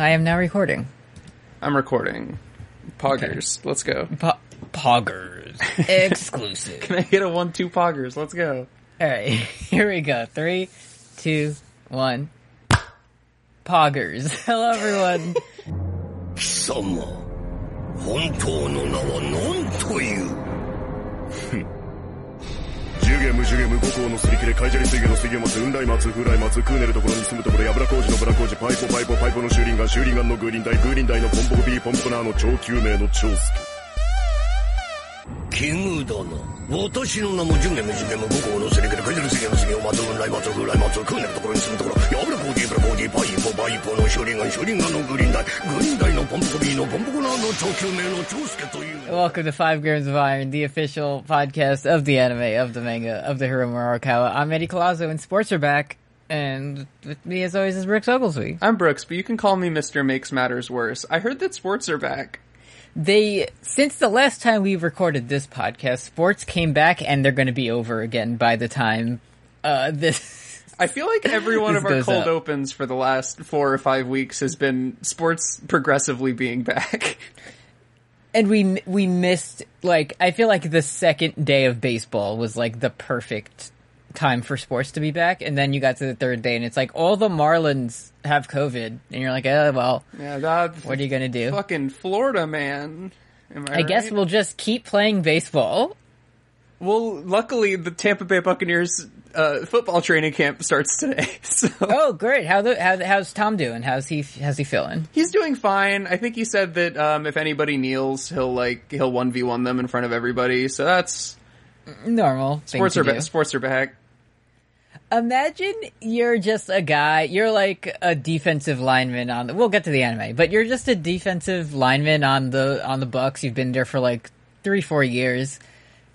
I am now recording. I'm recording. Poggers. Let's go. Po- poggers. Exclusive. Can I get a one, two poggers? Let's go. Alright, here we go. Three, two, one. Poggers. Hello, everyone. 貴様本当の名は何というジュ ゲムジュゲム五行のすり切れカイジャリ水魚の水魚松雲来松風来松クーネルところに住むところ油工事のブラ工事パイポパイポパイポのシューリンガンシューリンガンのグーリン大グーリン大のポンポコビーポンポナーの超救命の超助 Welcome to Five Grams of Iron, the official podcast of the anime, of the manga, of the Hiromu Arakawa. I'm Eddie Colazo and sports are back. And with me, as always, is Brooks Oglesby. I'm Brooks, but you can call me Mr. Makes Matters Worse. I heard that sports are back. They, since the last time we recorded this podcast, sports came back, and they're going to be over again by the time uh, this. I feel like every one of our cold up. opens for the last four or five weeks has been sports progressively being back. And we we missed like I feel like the second day of baseball was like the perfect time for sports to be back, and then you got to the third day, and it's like all the Marlins have COVID, and you're like, oh well, yeah, what are you gonna do? fucking Florida man. Am I, I guess we'll just keep playing baseball. Well, luckily the Tampa Bay Buccaneers uh, football training camp starts today, so Oh, great! How the how, how's Tom doing? How's he how's he feeling? he's doing fine. I think he said that um, if anybody kneels, he'll like he'll one v one them in front of everybody. So that's Normal. sports are back. Sports are back. Imagine you're just a guy, you're like a defensive lineman on the, we'll get to the anime, but you're just a defensive lineman on the, on the Bucs. You've been there for like three, four years.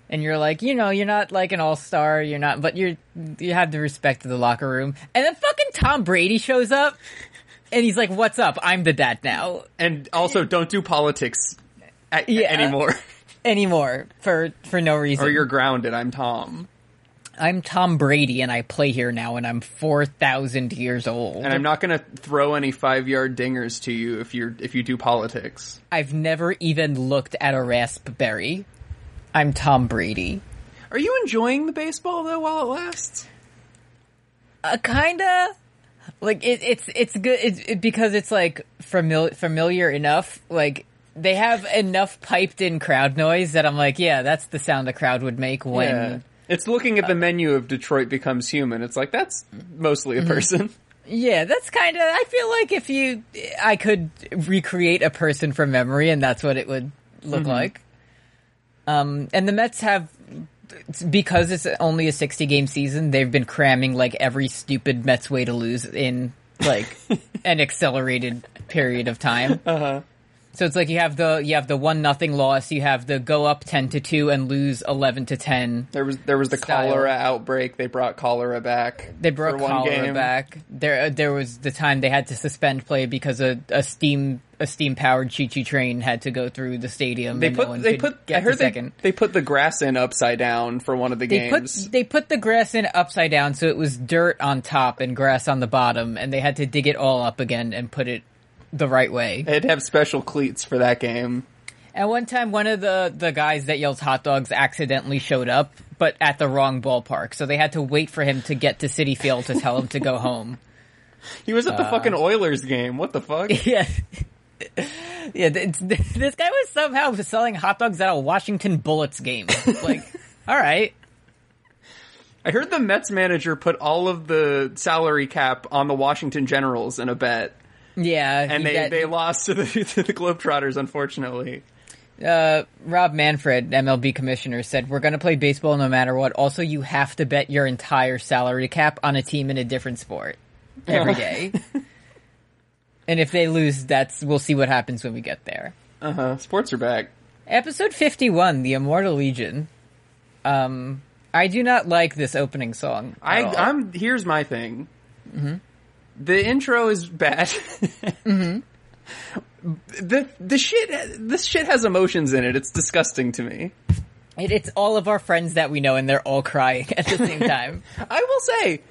And you're like, you know, you're not like an all-star, you're not, but you're, you have the respect of the locker room. And then fucking Tom Brady shows up and he's like, what's up? I'm the dad now. And also, don't do politics a- Yeah. anymore, Anymore for, for no reason. or you're grounded. I'm Tom, I'm Tom Brady and I play here now and I'm 4,000 years old. and I'm not going to throw any five yard dingers to you if you're if you do politics. I've never even looked at a raspberry. I'm Tom Brady. Are you enjoying the baseball though while it lasts? Uh, kinda. Like it, it's it's good it's, it, because it's like familiar familiar enough. Like they have enough piped in crowd noise that I'm like, yeah, that's the sound a crowd would make when. Yeah. It's looking at the menu of Detroit Becomes Human. It's like that's mostly a person. Yeah, that's kind of. I feel like if you, I could recreate a person from memory, and that's what it would look like. Um, and the Mets have, because it's only a sixty game season, they've been cramming like every stupid Mets way to lose in like an accelerated period of time. Uh huh. So it's like you have the you have the one nothing loss, you have the go up ten to two and lose eleven to ten. There was there was the Style. cholera outbreak. They brought cholera back. They one cholera game. back. There, uh, there was the time they had to suspend play because a, a steam a steam powered choo choo train had to go through the stadium. They and no put one they put I heard they, second. they put the grass in upside down for one of the They put games. they put the grass in upside down, so it was dirt on top and grass on the bottom, and they had to dig it all up again and put it the right way. They had to have special cleats for that game. And one time, one of the the guys that yells hot dogs accidentally showed up, but at the wrong ballpark, so they had to wait for him to get to Citi Field to tell him to go home. He was at Uh. the fucking Oilers game. What the fuck? Yeah. Yeah, th- th- this guy was somehow selling hot dogs at a Washington Bullets game. Like, all right. I heard the Mets manager put all of the salary cap on the Washington Generals in a bet, Yeah. and they, they lost to the to the Globetrotters, unfortunately. uh, Rob Manfred, MLB commissioner, said, we're gonna play baseball no matter what. Also, you have to bet your entire salary cap on a team in a different sport every day. and if they lose, that's, we'll see what happens when we get there. Uh huh. Sports are back. Episode 51, The Immortal Legion. Um, I do not like this opening song. I all. I'm here's my thing. Mm-hmm. The intro is bad. mm-hmm. The the shit this shit has emotions in it. It's disgusting to me. It, it's all of our friends that we know, and they're all crying at the same time. I will say,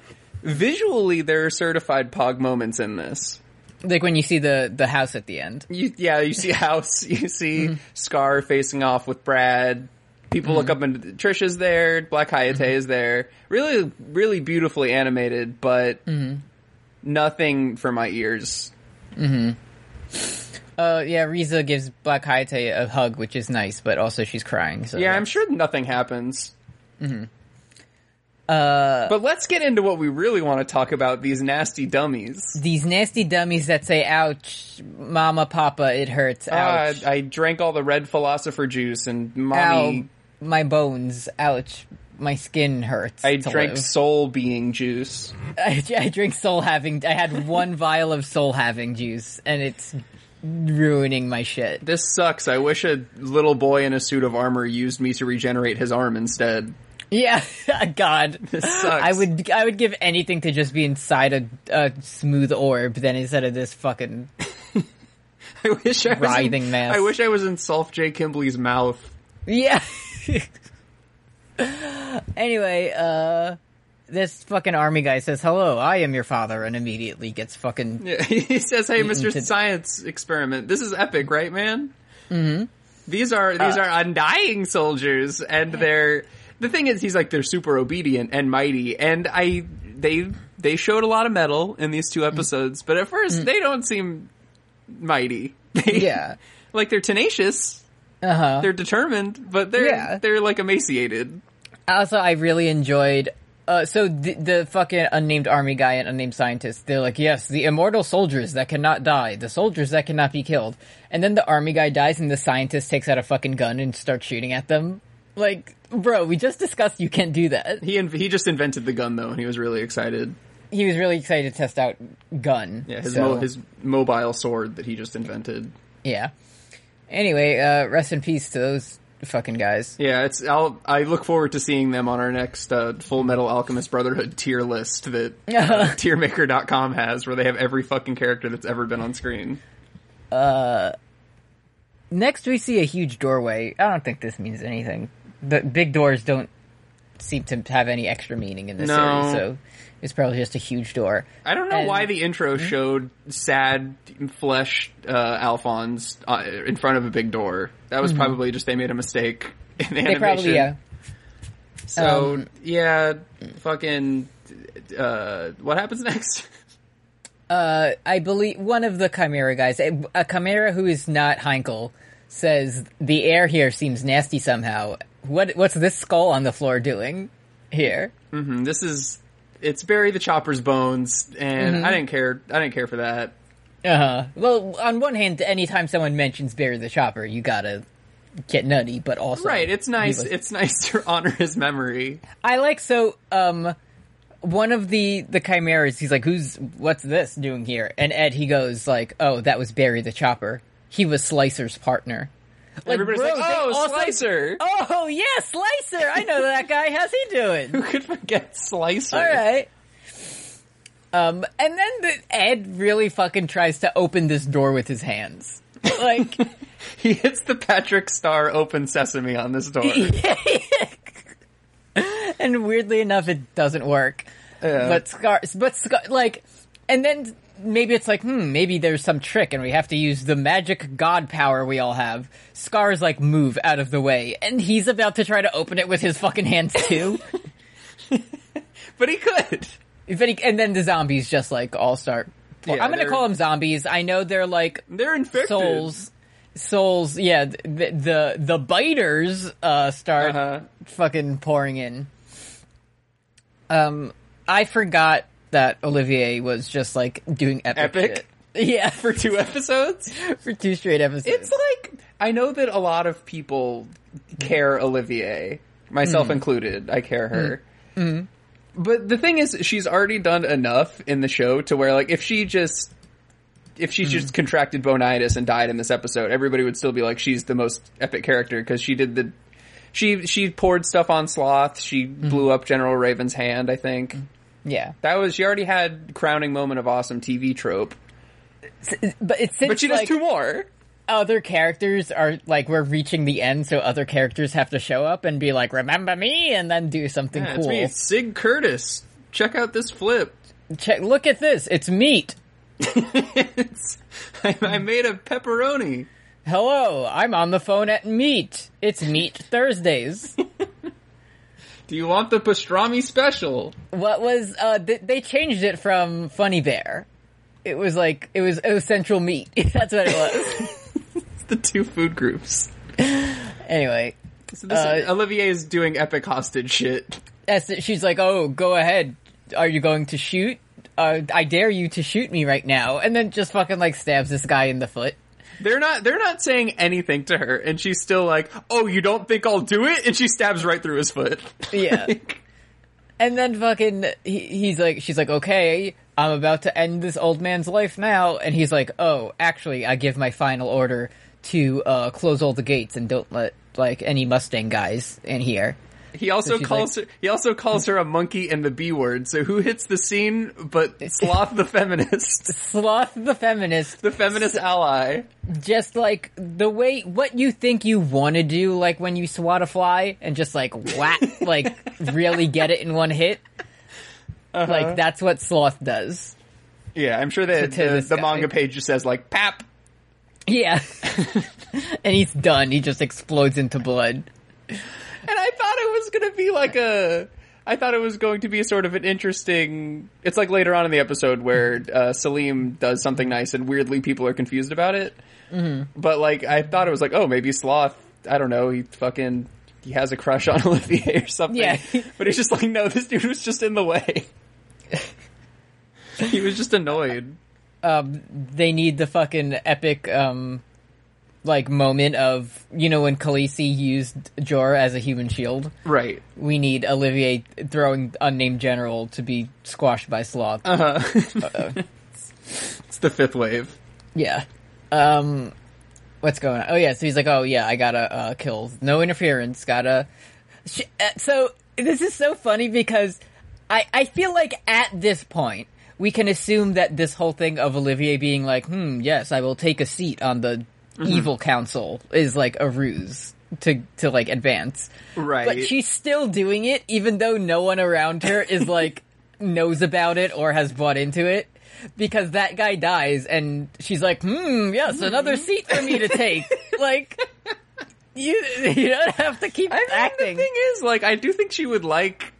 visually there are certified pog moments in this. Like when you see the the house at the end. You, yeah, you see House, you see mm-hmm. Scar facing off with Brad. People look mm-hmm. up and Trisha's there. Black Hayate mm-hmm. is there. Really, really beautifully animated, but nothing for my ears. Uh, yeah, Riza gives Black Hayate a hug, which is nice, but also she's crying. So Yeah, I'm sure nothing happens. Uh, But let's get into what we really want to talk about: these nasty dummies. these nasty dummies that say "ouch, mama, papa, it hurts." Ouch, I drank all the red philosopher juice, and ow, mommy, my bones. Ouch, my skin hurts. I drank live. soul being juice. I, I drink soul having. I had one vial of soul having juice, and it's ruining my shit. This sucks. I wish a little boy in a suit of armor used me to regenerate his arm instead. Yeah, God, This sucks. I would. I would give anything to just be inside a, a smooth orb than instead of this fucking. I wish I was Writhing in, mass. I wish I was in Solf J. Kimblee's mouth. Yeah. anyway, uh, this fucking army guy says, "Hello, I am your father," and immediately gets fucking. Yeah, he says, "Hey, Mister to- Science Experiment, this is epic, right, man? Mm-hmm. These are these Uh, are undying soldiers, and they're the thing is, he's like they're super obedient and mighty, and I they they showed a lot of metal in these Mm. two episodes, but at 1st they don't seem mighty. They, Yeah. like they're tenacious, Uh huh. they're determined, but they're Yeah. they're like emaciated. Also, I really enjoyed. Uh, so the, the fucking unnamed army guy and unnamed scientist, they're like, yes, the immortal soldiers that cannot die, the soldiers that cannot be killed. And then the army guy dies and the scientist takes out a fucking gun and starts shooting at them. Like, bro, we just discussed you can't do that. He inv- he just invented the gun though, and he was really excited. He was really excited to test out gun. Yeah, his so- mo- his mobile sword that he just invented. Yeah. Anyway, uh, rest in peace to those fucking guys. Yeah, it's. I'll. I look forward to seeing them on our next uh, Full Metal Alchemist Brotherhood tier list that uh, tiermaker.com has, where they have every fucking character that's ever been on screen. Uh, Next, we see a huge doorway. I don't think this means anything. The big doors don't seem to have any extra meaning in this No. series, so it's probably just a huge door. I don't know And- why the intro showed sad flesh uh, Alphonse uh, in front of a big door. That was probably just they made a mistake in the They animation. probably, yeah. So Um, yeah, fucking. Uh, what happens next? Uh, I believe one of the Chimera guys, a, a Chimera who is not Heinkel, says the air here seems nasty somehow. What what's this skull on the floor doing here? Hmm, this is. It's Barry the chopper's bones, and I didn't care. I didn't care for that. Uh huh. Well, on one hand, anytime someone mentions Barry the chopper, you gotta get nutty, but also Right, it's nice. a- It's nice to honor his memory. I like so um one of the the chimeras he's like who's what's this doing here and ed he goes like oh that was barry the chopper he was slicer's partner like, Everybody's bro, like, "Oh, also- Slicer!" oh yeah slicer i know that guy how's he doing Who could forget Slicer? all right um and then the, ed really fucking tries to open this door with his hands like He hits the Patrick Star Open Sesame on this door. and weirdly enough, it doesn't work. Yeah. But Scar, but Scar, like, and then maybe it's like, hmm, maybe there's some trick, and we have to use the magic god power we all have. Scar's like, move out of the way, and he's about to try to open it with his fucking hands too. but he could. but he, and then the zombies just like all start. Yeah, I'm gonna call them zombies. I know they're like They're infected. souls. Souls, yeah. The the, the biters uh, start Uh-huh. fucking pouring in. Um, I forgot that Olivier was just like doing epic. Epic? shit. Yeah, For two episodes? for two straight episodes. It's like, I know that a lot of people care Olivier, myself hmm. included. I care hmm. her. Hmm. But the thing is, she's already done enough in the show to where, like, if she just. If she just contracted bonitis and died in this episode, everybody would still be like, she's the most epic character because she did the, she she poured stuff on Sloth. She blew up General Raven's hand. I think yeah, that was she already had crowning moment of awesome TV trope, but it's since but she does like, two more. other characters are like we're reaching the end, so other characters have to show up and be like, "Remember me," and then do something Yeah, it's me, cool. Sig Curtis. Check out this flip. Check, look at this. It's meat. It's- I, I made a pepperoni. Hello, I'm on the phone at Meat. It's Meat Thursdays. Do you want the pastrami special? what was uh th- they changed it from Funny Bear. It was like it was was Central Meat. That's what it was. The two food groups. anyway, So this, Uh, Olivier is doing epic hostage shit. that's it. she's like, "Oh, go ahead. Are you going to shoot? Uh, I dare you to shoot me right now." And then just fucking like stabs this guy in the foot. They're not. They're not saying anything to her, and she's still like, "Oh, you don't think I'll do it?" And she stabs right through his foot. Yeah. And then fucking, he, he's like, she's like, okay, I'm about to end this old man's life now. And he's like, oh, actually, I give my final order to, uh, close all the gates and don't let, like, any Mustang guys in here. He also calls her. He also calls her a monkey and the B word. So who hits the scene but Sloth the feminist, Sloth the feminist, the feminist ally? just like the way, what you think you want to do, like when you swat a fly and just like whack, like really get it in one hit. Uh-huh. Like that's what Sloth does. Yeah, I'm sure that the, the manga page just says like "pap." Yeah. and he's done. He just explodes into blood. And I thought it was going to be like a. I thought it was going to be sort of an interesting. It's like later on in the episode where uh, Selim does something nice and weirdly people are confused about it. Mm-hmm. But like, I thought it was like, oh, maybe Sloth. I don't know. He fucking he has a crush on Olivier or something. Yeah. but he's just like, no, this dude was just in the way. he was just annoyed. um, they need the fucking epic, um, like moment of you know when Khaleesi used Jorah as a human shield. Right. We need Olivier throwing unnamed general to be squashed by Sloth. Uh huh. it's the fifth wave. Yeah. Um, what's going on? Oh yeah, so he's like, oh yeah, I gotta uh, kill. No interference. Gotta. Sh- uh, so this is so funny because I I feel like at this point we can assume that this whole thing of Olivier being like, hmm, yes, I will take a seat on the evil council is like a ruse to to like advance. Right. But she's still doing it, even though no one around her is like knows about it or has bought into it. Because that guy dies, and she's like, "Hmm, yes, another seat for me to take." like, you you don't have to keep I mean, acting. the thing is, like, I do think she would like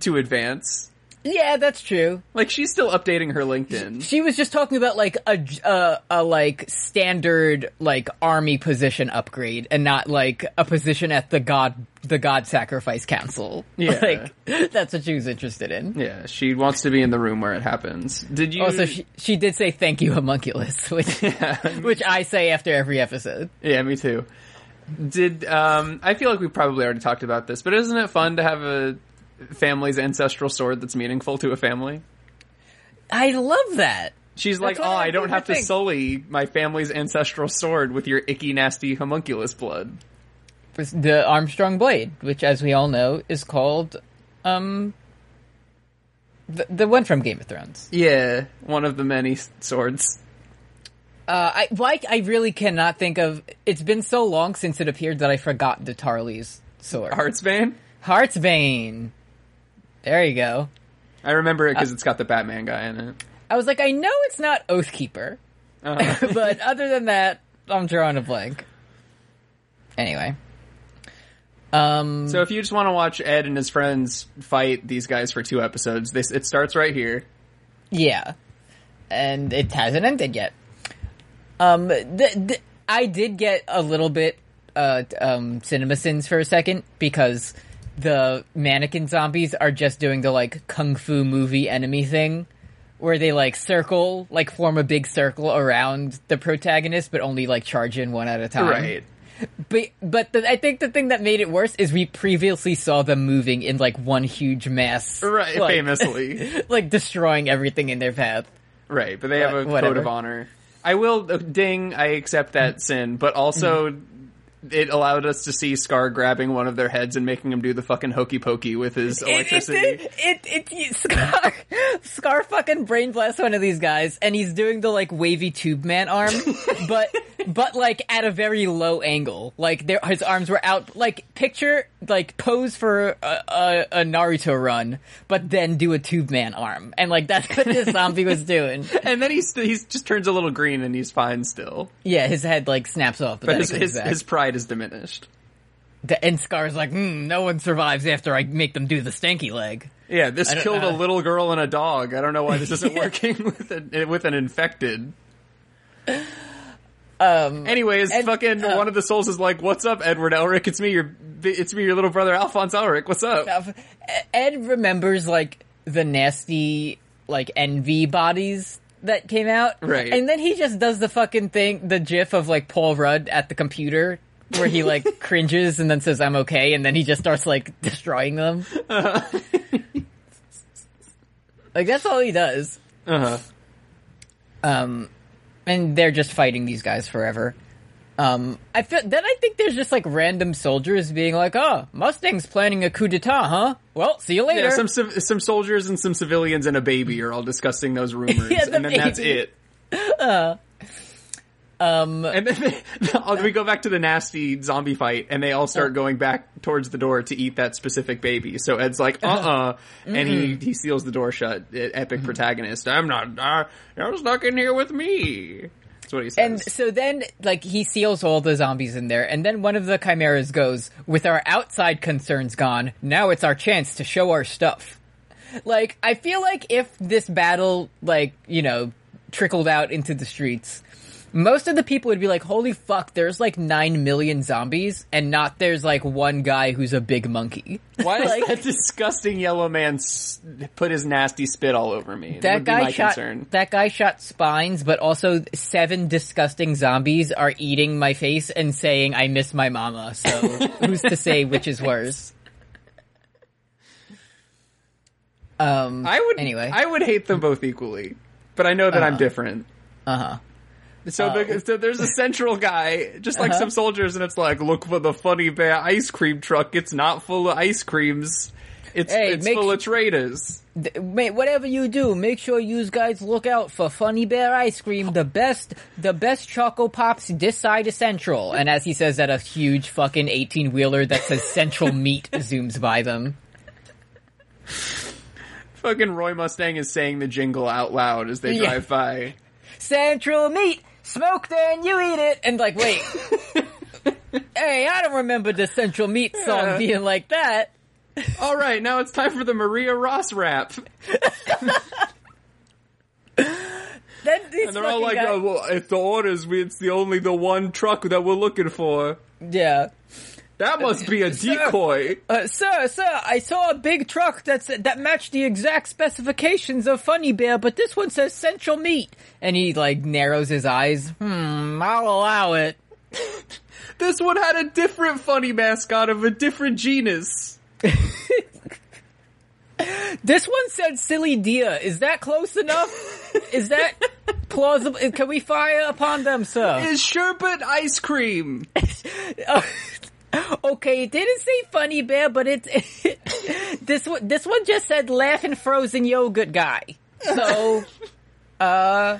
to advance. Yeah, that's true. Like, she's still updating her LinkedIn. She was just talking about like a a, a like standard like army position upgrade, and not like a position at the god the god sacrifice council. Yeah. like that's what she was interested in. Yeah, she wants to be in the room where it happens. Did you? Also, she she did say thank you, homunculus, which which I say after every episode. yeah, me too. Did um? I feel like we probably already talked about this, but isn't it fun to have a family's ancestral sword that's meaningful to a family? I love that. She's like, oh, I I don't have to think." sully my family's ancestral sword with your icky, nasty homunculus blood. The Armstrong blade, which, as we all know, is called um the the one from Game of Thrones. Yeah, one of the many swords. Uh, I like. I really cannot think of. It's been so long since it appeared that I forgot the Tarly's sword. Heartsbane. Heartsbane. There you go. I remember it because it's got the Batman guy in it. I was like, I know it's not Oathkeeper, Uh-huh. but other than that, I'm drawing a blank. Anyway. Um. so if you just want to watch Ed and his friends fight these guys for two episodes, this it starts right here. Yeah, and it hasn't ended yet. Um, th- th- I did get a little bit uh um cinema sins for a second because the mannequin zombies are just doing the like kung fu movie enemy thing where they like circle like form a big circle around the protagonist but only like charge in one at a time Right. but but the, i think the thing that made it worse is we previously saw them moving in like one huge mass Right, like- famously. like destroying everything in their path Right, but they have a But code of honor. I will uh, ding. I accept that sin, but also it allowed us to see Scar grabbing one of their heads and making him do the fucking hokey pokey with his electricity. It, it, it, it, Scar, Scar fucking brain blasts one of these guys, and he's doing the like wavy tube man arm, but but like at a very low angle. Like there, his arms were out. Like picture, like pose for a, a, a Naruto run, but then do a tube man arm, and like that's what this zombie was doing. and then he's he's just turns a little green and he's fine still. Yeah, his head like snaps off, but, But his his, his pride is diminished. The- and is like, hmm, no one survives after I make them do the stanky leg. Yeah, this killed know. a little girl and a dog. I don't know why this isn't working with an, with an infected. Um, Anyways, fucking uh, one of the souls is like, "What's up, Edward Elric? It's me, your it's me, your little brother Alphonse Elric. What's up?" Ed remembers like the nasty like envy bodies that came out, Right. And then he just does the fucking thing, the gif of like Paul Rudd at the computer. Where he like cringes and then says I'm okay, and then he just starts like destroying them. like that's all he does. Uh huh. Um, and they're just fighting these guys forever. Um, I feel then I think there's just like random soldiers being like, "Oh, Mustang's planning a coup d'état, huh? Well, see you later." Yeah, some some soldiers and some civilians and a baby are all discussing those rumors, Yeah, and then that's baby. it. Um, And then they, we go back to the nasty zombie fight, and they all start going back towards the door to eat that specific baby. So Ed's like, "Uh, uh and he he seals the door shut. Epic protagonist. I'm not. Uh, you're stuck in here with me. That's what he says. And so then, like, he seals all the zombies in there, and then one of the chimeras goes, with our outside concerns gone, now it's our chance to show our stuff. Like, I feel like if this battle, like, you know, trickled out into the streets, most of the people would be like, holy fuck, there's like nine million zombies, and not there's like one guy who's a big monkey. Why does Like- that disgusting yellow man s- put his nasty spit all over me? That guy my shot. concern. That guy shot spines, but also seven disgusting zombies are eating my face and saying I miss my mama. So who's to say which is worse? Um. I would Anyway. I would hate them both equally, but I know that I'm Uh-huh. different. Uh huh. So, Oh. the, so there's a central guy, just like Uh-huh. some soldiers, and it's like, look for the funny bear ice cream truck. It's not full of ice creams. It's Hey, it's make- full of traders. Mate, whatever you do, make sure you guys look out for Funny Bear ice cream, the best, the best choco pops this side of Central. And as he says that, a huge fucking eighteen wheeler that says Central Meat zooms by them. Fucking Roy Mustang is saying the jingle out loud as they Yeah. drive by. Central Meat, smoke then you eat it, and like, wait, hey, I don't remember the Central Meat song Yeah. being like that. All right, now it's time for the Maria Ross rap, this and they're all like, guy- oh, well, "It's the orders. we- It's the only the one truck that we're looking for. yeah. That must be a decoy." Uh, sir, sir, I saw a big truck that's that matched the exact specifications of Funny Bear, but this one says Central Meat. And he like narrows his eyes. Hmm, I'll allow it. This one had a different funny mascot of a different genus. This one said Silly Dia. Is that close enough? Is that plausible? Can we fire upon them, sir? Is sherbet ice cream? okay, it didn't say Funny Bear, but it, this one this one just said laughing frozen yogurt guy. So, uh,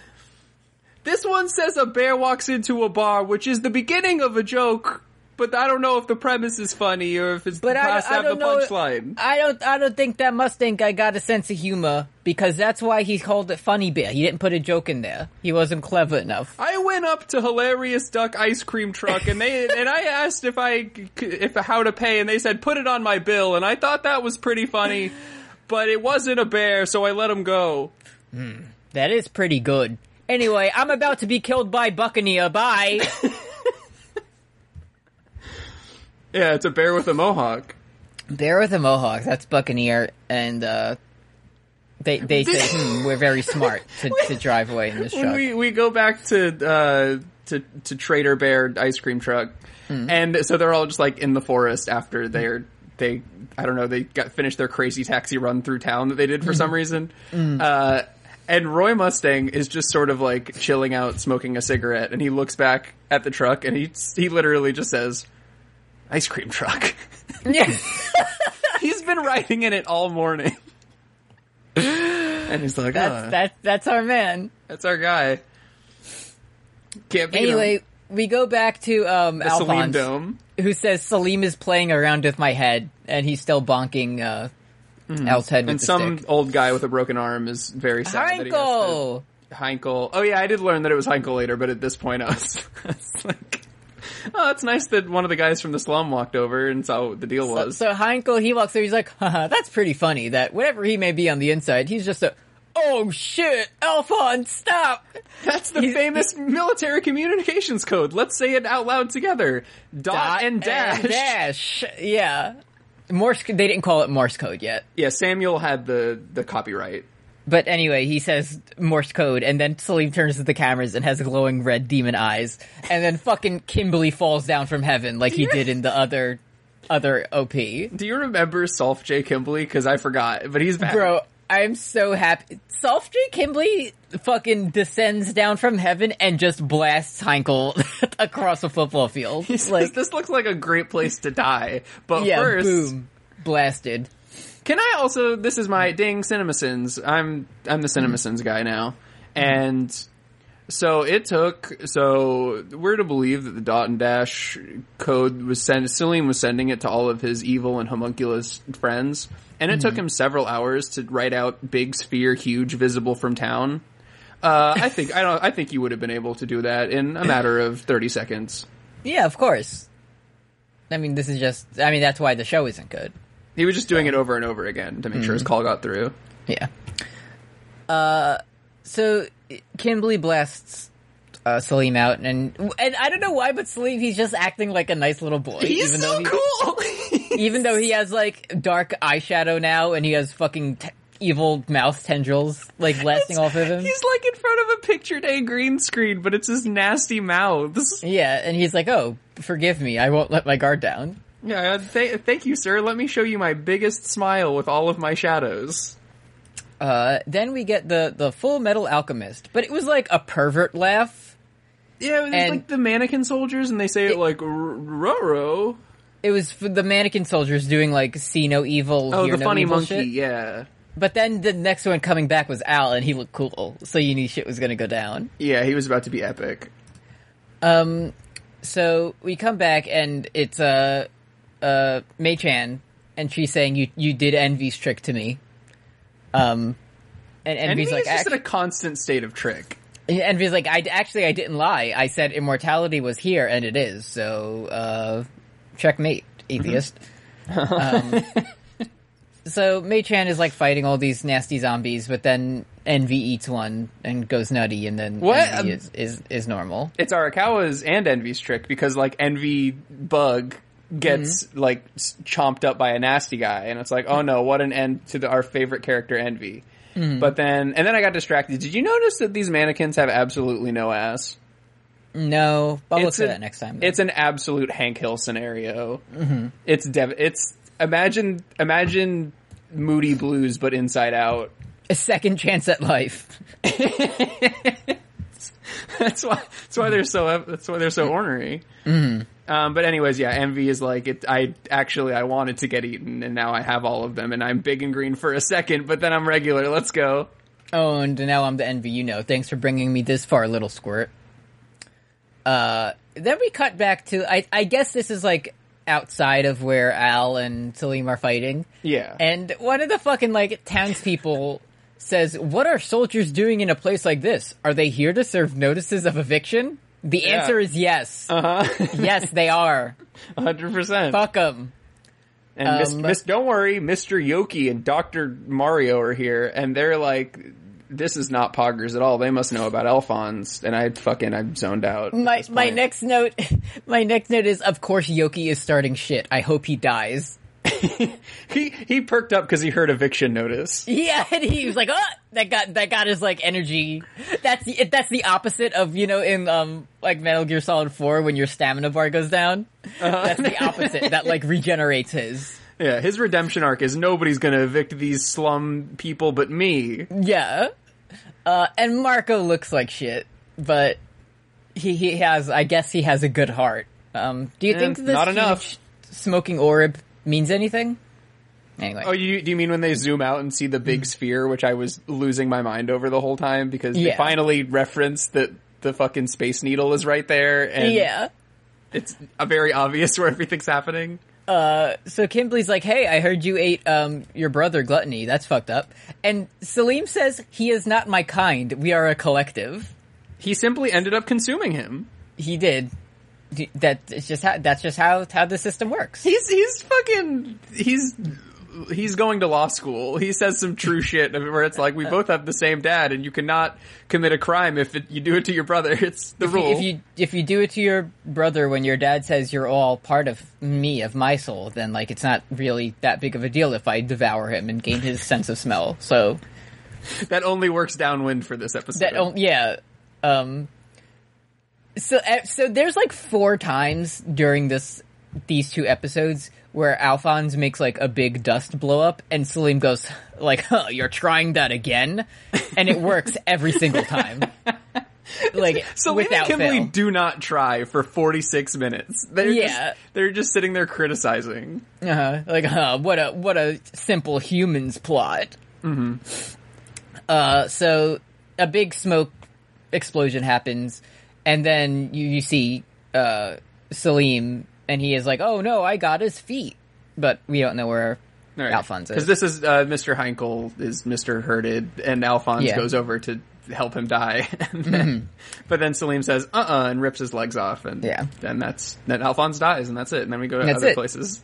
This one says a bear walks into a bar, which is the beginning of a joke, but I don't know if the premise is funny or if it's But the I, past I the don't know. punchline. I don't. I don't think that Mustang guy got a sense of humor because that's why he called it Funny Bear. He didn't put a joke in there. He wasn't clever enough. I went up to hilarious duck ice cream truck and they and I asked if I if how to pay and they said put it on my bill and I thought that was pretty funny, but it wasn't a bear, so I let him go. Hmm. That is pretty good. Anyway, I'm about to be killed by Buccaneer. Bye. Yeah, it's a bear with a mohawk. Bear with a mohawk. That's Buccaneer, and uh, they they say hmm, we're very smart to, to drive away in this truck. we we go back to uh to to Trader Bear ice cream truck, and so they're all just like in the forest after they're they I don't know they got finished their crazy taxi run through town that they did for some reason. Uh, and Roy Mustang is just sort of like chilling out, smoking a cigarette, and he looks back at the truck and he he literally just says, "Ice cream truck." yeah. He's been riding in it all morning. and he's like, That's "Ah, that's that's our man. that's our guy. Can't beat him." Anyway, we go back to um, The Selim Alphonse, Dome. who says Selim is playing around with my head, and he's still bonking uh, Al's head with. And some stick. old guy with a broken arm is very sad. that he has to- Heinkel! Heinkel. Oh yeah, I did learn that it was Heinkel later, but at this point I was, I was like, oh, it's nice that one of the guys from the slum walked over and saw what the deal was. So Heinkel, he walks over, he's like, Haha, that's pretty funny that whatever he may be on the inside, he's just a, oh shit, Alphonse, stop! That's the famous military communications code. Let's say it out loud together. Dot, and dash. dash. Yeah. Morse, they didn't call it Morse code yet. Yeah, Samuel had the the copyright. But anyway, he says Morse code, and then Selim turns to the cameras and has glowing red demon eyes, and then fucking Kimblee falls down from heaven like he did in the other, other OP. Do you remember Solf J. Kimblee? Because I forgot, but he's back. Bro, I'm so happy. Solf J. Kimblee fucking descends down from heaven and just blasts Heinkel across a football field. He says, like, this looks like a great place to die. But yeah, first, boom, blasted. Can I also? This is my ding CinemaSins. I'm I'm the CinemaSins guy now, and so it took. So we're to believe that the dot and dash code was sent. Selim was sending it to all of his evil and homunculus friends, and it took him several hours to write out big sphere, huge, visible from town. Uh, I think I don't. I think you would have been able to do that in a matter of thirty seconds. Yeah, of course. I mean, this is just. I mean, that's why the show isn't good. He was just doing it over and over again to make sure his call got through. Yeah. Uh, so Kimblee blasts uh, Selim out, and and I don't know why, but Selim he's just acting like a nice little boy. He's even so though he, cool. Even though he has like dark eyeshadow now, and he has fucking t- evil mouth tendrils like blasting off of him. He's like in front of a picture day green screen, but it's his nasty mouths. Yeah, and he's like, "Oh, forgive me, I won't let my guard down." Yeah, th- thank you, sir. Let me show you my biggest smile with all of my shadows. Uh, then we get the the Full Metal Alchemist, but it was like a pervert laugh. Yeah, like the mannequin soldiers, and they say it, like Roro. It was for the mannequin soldiers doing like "see no evil." Oh, the no funny monkey. shit. Yeah, But then the next one coming back was Al, and he looked cool, so you knew shit was gonna go down. yeah, he was about to be epic. Um, so we come back, and it's uh, uh, Mei Chan, and she's saying, "You you did Envy's trick to me." Um, and Envy's he's like, just "Act- in a constant state of trick. Envy's like, I actually I didn't lie. I said immortality was here, and it is. So, uh, checkmate, atheist. um, so Mei Chan is like fighting all these nasty zombies, but then Envy eats one and goes nutty, and then What? Envy Um, is, is is normal. It's Arakawa's and Envy's trick because like Envy bug gets mm-hmm. like chomped up by a nasty guy, and it's like, oh no, what an end to the, our favorite character, Envy. Mm-hmm. But then, and then I got distracted. Did you notice that these mannequins have absolutely no ass? No, I'll look It's for that next time. though. It's an absolute Hank Hill scenario. Mm-hmm. It's dev. It's imagine imagine Moody Blues, but inside out. a second chance at life. that's why. That's why they're so. That's why they're so ornery. Um, but anyways, yeah, envy is like it. I actually I wanted to get eaten, and now I have all of them, and I'm big and green for a second, but then I'm regular. Let's go. Oh, and now I'm the envy. You know, thanks for bringing me this far, little squirt. Uh, then we cut back to. I I guess this is like outside of where Al and Selim are fighting. Yeah, And one of the fucking like townspeople says, "What are soldiers doing in a place like this? Are they here to serve notices of eviction?" The Yeah. answer is yes. uh huh, yes, they are. hundred percent. Fuck them. And Miss, Um, Miss, don't worry, Mister Yoki and Doctor Mario are here, and they're like, "This is not Poggers at all. They must know about Alphonse." And I fucking I'm zoned out. My my next note, my next note is, of course, Yoki is starting shit. I hope he dies. he he perked up because he heard eviction notice. Yeah, and he was like, "Oh, that got that got his like energy." That's the that's the opposite of you know in um like Metal Gear Solid Four when your stamina bar goes down. That's the opposite. that like regenerates his. Yeah, his redemption arc is nobody's gonna evict these slum people but me. Yeah, uh, and Marcoh looks like shit, but he he has I guess he has a good heart. Um, do you think this not enough. smoking orb means anything? Anyway, Oh, you do you mean when they zoom out and see the big sphere, which I was losing my mind over the whole time because they finally reference that the fucking space needle is right there, and Yeah. it's uh, very obvious where everything's happening. So Kimblee's like, "Hey, I heard you ate um your brother gluttony. That's fucked up." And Selim says, "He is not my kind. We are a collective." He simply ended up consuming him. He did. That it's just how that's just how how the system works. He's he's fucking he's he's going to law school. He says some true shit where it's like we both have the same dad, and you cannot commit a crime if it, you do it to your brother. It's the If you, rule. if you if you do it to your brother when your dad says you're all part of me of my soul, then like it's not really that big of a deal if I devour him and gain his sense of smell. So that only works downwind for this episode. that yeah. Um. So uh, so there's like four times during this these two episodes where Alphonse makes like a big dust blow up, and Selim goes like, "Huh, you're trying that again," and it works every single time. Like so Liam and without Kimblee fail. do not try for 46 minutes. They're Yeah. just, they're just sitting there criticizing. Uh-huh. Like, huh, what a what a simple humans plot. Mm-hmm. Uh, so a big smoke explosion happens, and then you, you see uh, Selim, and he is like, "Oh no, I got his feet," but we don't know where Alphonse is. Because this is uh, Mr. Heinkel is Mr. Herded, and Alphonse Yeah. Mm-hmm. goes over to help him die. And then- But then Selim says, "Uh, uh and rips his legs off, and Yeah. then that's then Alphonse dies, and that's it. And then we go to That's other it. places.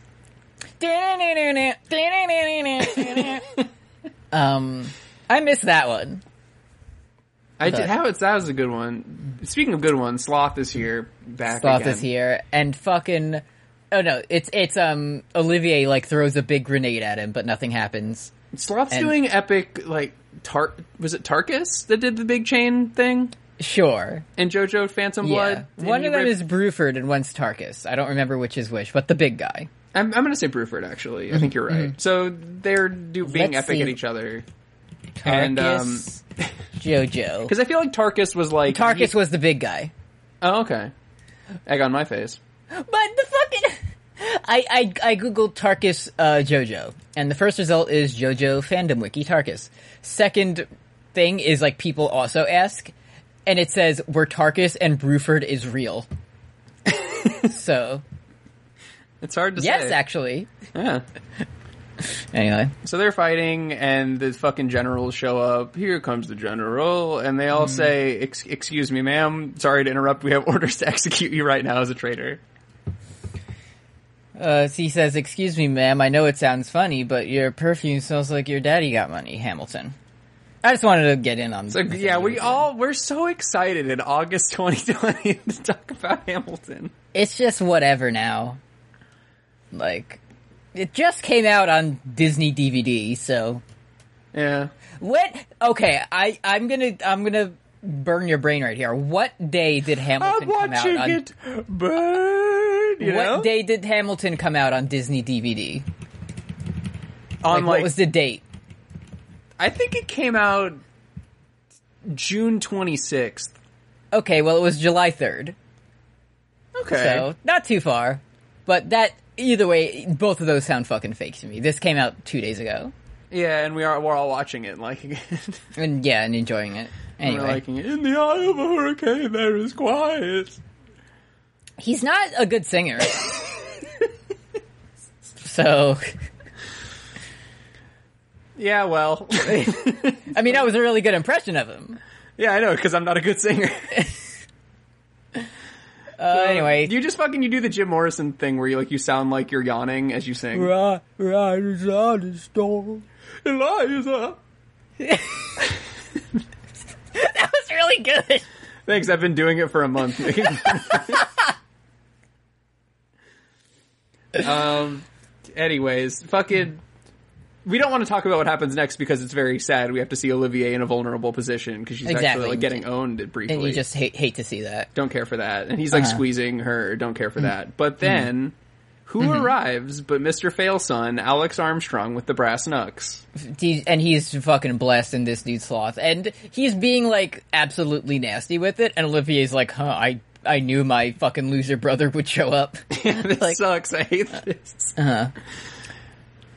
um, I miss that one. I did. How it's that was a good one. Speaking of good ones, Sloth is here, back Sloth again. is here, and fucking. Oh no, it's it's um Olivier like throws a big grenade at him, but nothing happens. Sloth's And- doing epic like Tar. Was it Tarkus that did the big chain thing Sure. And JoJo Phantom Blood? One of them ripped- is Bruford and one's Tarkus. I don't remember which is which, but the big guy. I'm, I'm going to say Bruford. Actually, I think you're right. So they're do, being Mm-hmm. Let's epic see. at each other. And, um, Tarkus, Jojo. Because I feel like Tarkus was like Tarkus was the big guy. Oh, okay. Egg on my face. But the fucking I I I googled Tarkus uh, Jojo, and the first result is Jojo fandom wiki Tarkus. Second thing is like people also ask, and it says where Tarkus and Bruford is real. so It's hard to yes, say. Yes, actually. Yeah. Anyway, So they're fighting, and the fucking generals show up. Here comes the general, and they all say, Ex- "Excuse me, ma'am. Sorry to interrupt. We have orders to execute you right now as a traitor." uh, so he says, "Excuse me, ma'am. I know it sounds funny, but your perfume smells like your daddy got money, Hamilton." I just wanted to get in on. So yeah, we all we're so excited in August 2020 to talk about Hamilton. it's just whatever now. Like, it just came out on Disney DVD, so Yeah. what? Okay, I I'm gonna I'm gonna burn your brain right here. What day did Hamilton come out on? it burn. You what know, day did Hamilton come out on Disney DVD? on Like, like, what was the date? I think it came out June 26th. Okay, well it was July third, Okay. so not too far. But that either way, both of those sound fucking fake to me. This came out two days ago, yeah, and we are we're all watching it and liking it. and yeah, and enjoying it. Anyway, We're liking it. In the eye of a hurricane, there is quiet. he's not a good singer. so, Yeah, well, I mean, that was a really good impression of him. yeah, I know because I'm not a good singer. Uh, anyway, you just fucking you do the Jim Morrison thing where you like you sound like you're yawning as you sing. right, right, is on the storm. Eliza. That was really good. Thanks, I've been doing it for a month. um. Anyways, fucking. We don't want to talk about what happens next because it's very sad. We have to see Olivier in a vulnerable position because she's Exactly. actually like getting owned briefly. And you just hate hate to see that. don't care for that. And he's like Uh-huh. squeezing her. Don't care for Mm-hmm. that. But then, who arrives but Mr. Failson, Alex Armstrong with the brass knucks? And he's fucking blasting this dude sloth, and he's being like absolutely nasty with it. And Olivier's like, "Huh, I I knew my fucking loser brother would show up." this Like- sucks. I hate this.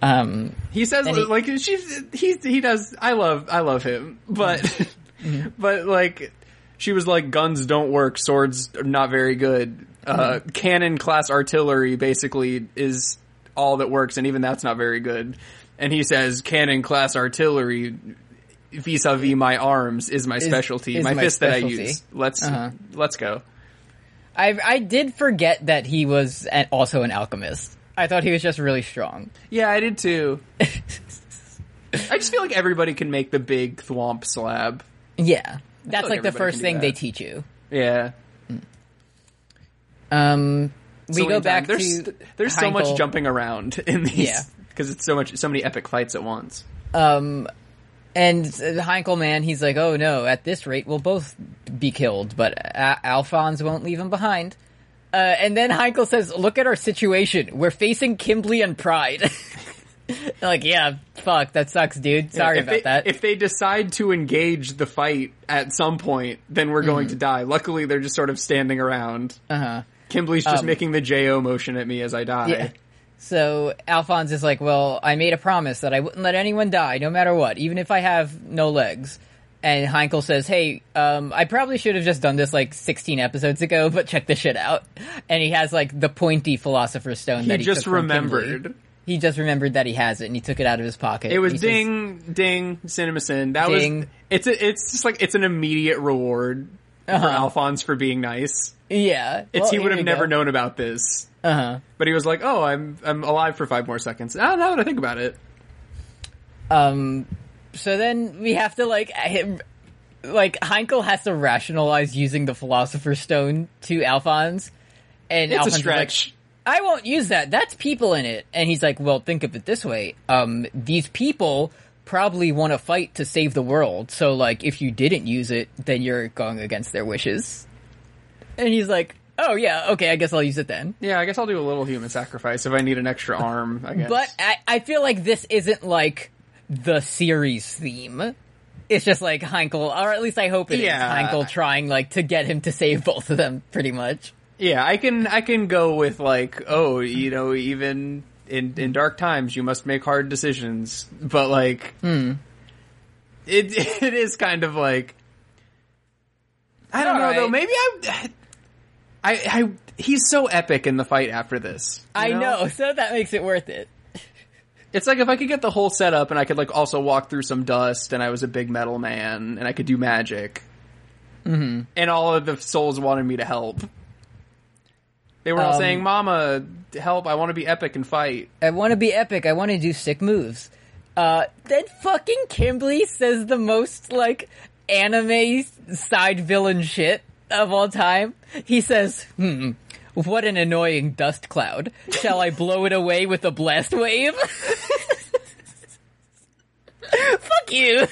Um, He says he- like she's he he does. I love I love him, but Mm-hmm. but like she was like, guns don't work, swords are not very good. Uh, Hmm. Cannon class artillery basically is all that works, and even that's not very good. And he says, cannon class artillery vis-a-vis my arms is my specialty, is my, my fist that I use. Let's Uh-huh. let's go. I I did forget that he was an, also an alchemist. I thought he was just really strong. Yeah, I did too. I just feel like everybody can make the big thwomp slab. Yeah, that's like like the first thing they teach you. Yeah. Um, we Silly go back there's, to there's so much jumping around in these Yeah. because it's so much so many epic fights at once. Um, and the Heinkel man, he's like, "Oh no! At this rate, we'll both be killed, but Alphonse won't leave him behind." Uh, and then Heinkel says, "Look at our situation. We're facing Kimblee and Pride." like, yeah, fuck, that sucks, dude. Sorry about they, that. If they decide to engage the fight at some point, then we're going to die. Luckily, they're just sort of standing around. uh huh. Kimblee's just making the Jo motion at me as I die. Yeah. So Alphonse is like, "Well, I made a promise that I wouldn't let anyone die, no matter what, even if I have no legs." And Heinkel says, "Hey, um, I probably should have just done this like 16 episodes ago, but check this shit out." And he has like the pointy Philosopher's Stone He that he just took from Kimblee. remembered. He just remembered that he has it, and he took it out of his pocket. It was He says- ding, ding, CinemaSin. That was it's a, it's just like it's an immediate reward for Uh-huh. Alphonse for being nice. yeah, It's well, he would have never go. known about this, Uh-huh. but he was like, "Oh, I'm I'm alive for five more seconds." Ah, now that I think about it, Um, so then we have to like him, like Heinkel has to rationalize using the Philosopher's Stone to Alphonse, and it's Alphonse a is like, stretch. I won't use that. That's people in it. And he's like, well, think of it this way. Um, these people probably want to fight to save the world. So, like, if you didn't use it, then you're going against their wishes. And he's like, oh, yeah, okay, I guess I'll use it then. yeah, I guess I'll do a little human sacrifice if I need an extra arm. I guess, But I, I feel like this isn't like the series theme. It's just like Heinkel, or at least I hope it is Yeah. Heinkel trying like to get him to save both of them, pretty much. Yeah, I can I can go with like, oh, you know, even in in dark times you must make hard decisions. But like hmm. it it is kind of like I don't know Alright. though, maybe I I I he's so epic in the fight after this. you I know, so that makes it worth it. It's like if I could get the whole setup and I could like also walk through some dust and I was a big metal man and I could do magic. Mm-hmm. And all of the souls wanted me to help. They were all Um, saying, Mama, help, I want to be epic and fight. I want to be epic. I want to do sick moves. Uh, then fucking Kimblee says the most like anime side villain shit of all time. He says, "Hmm, what an annoying dust cloud. Shall I blow it away with a blast wave?" Fuck you.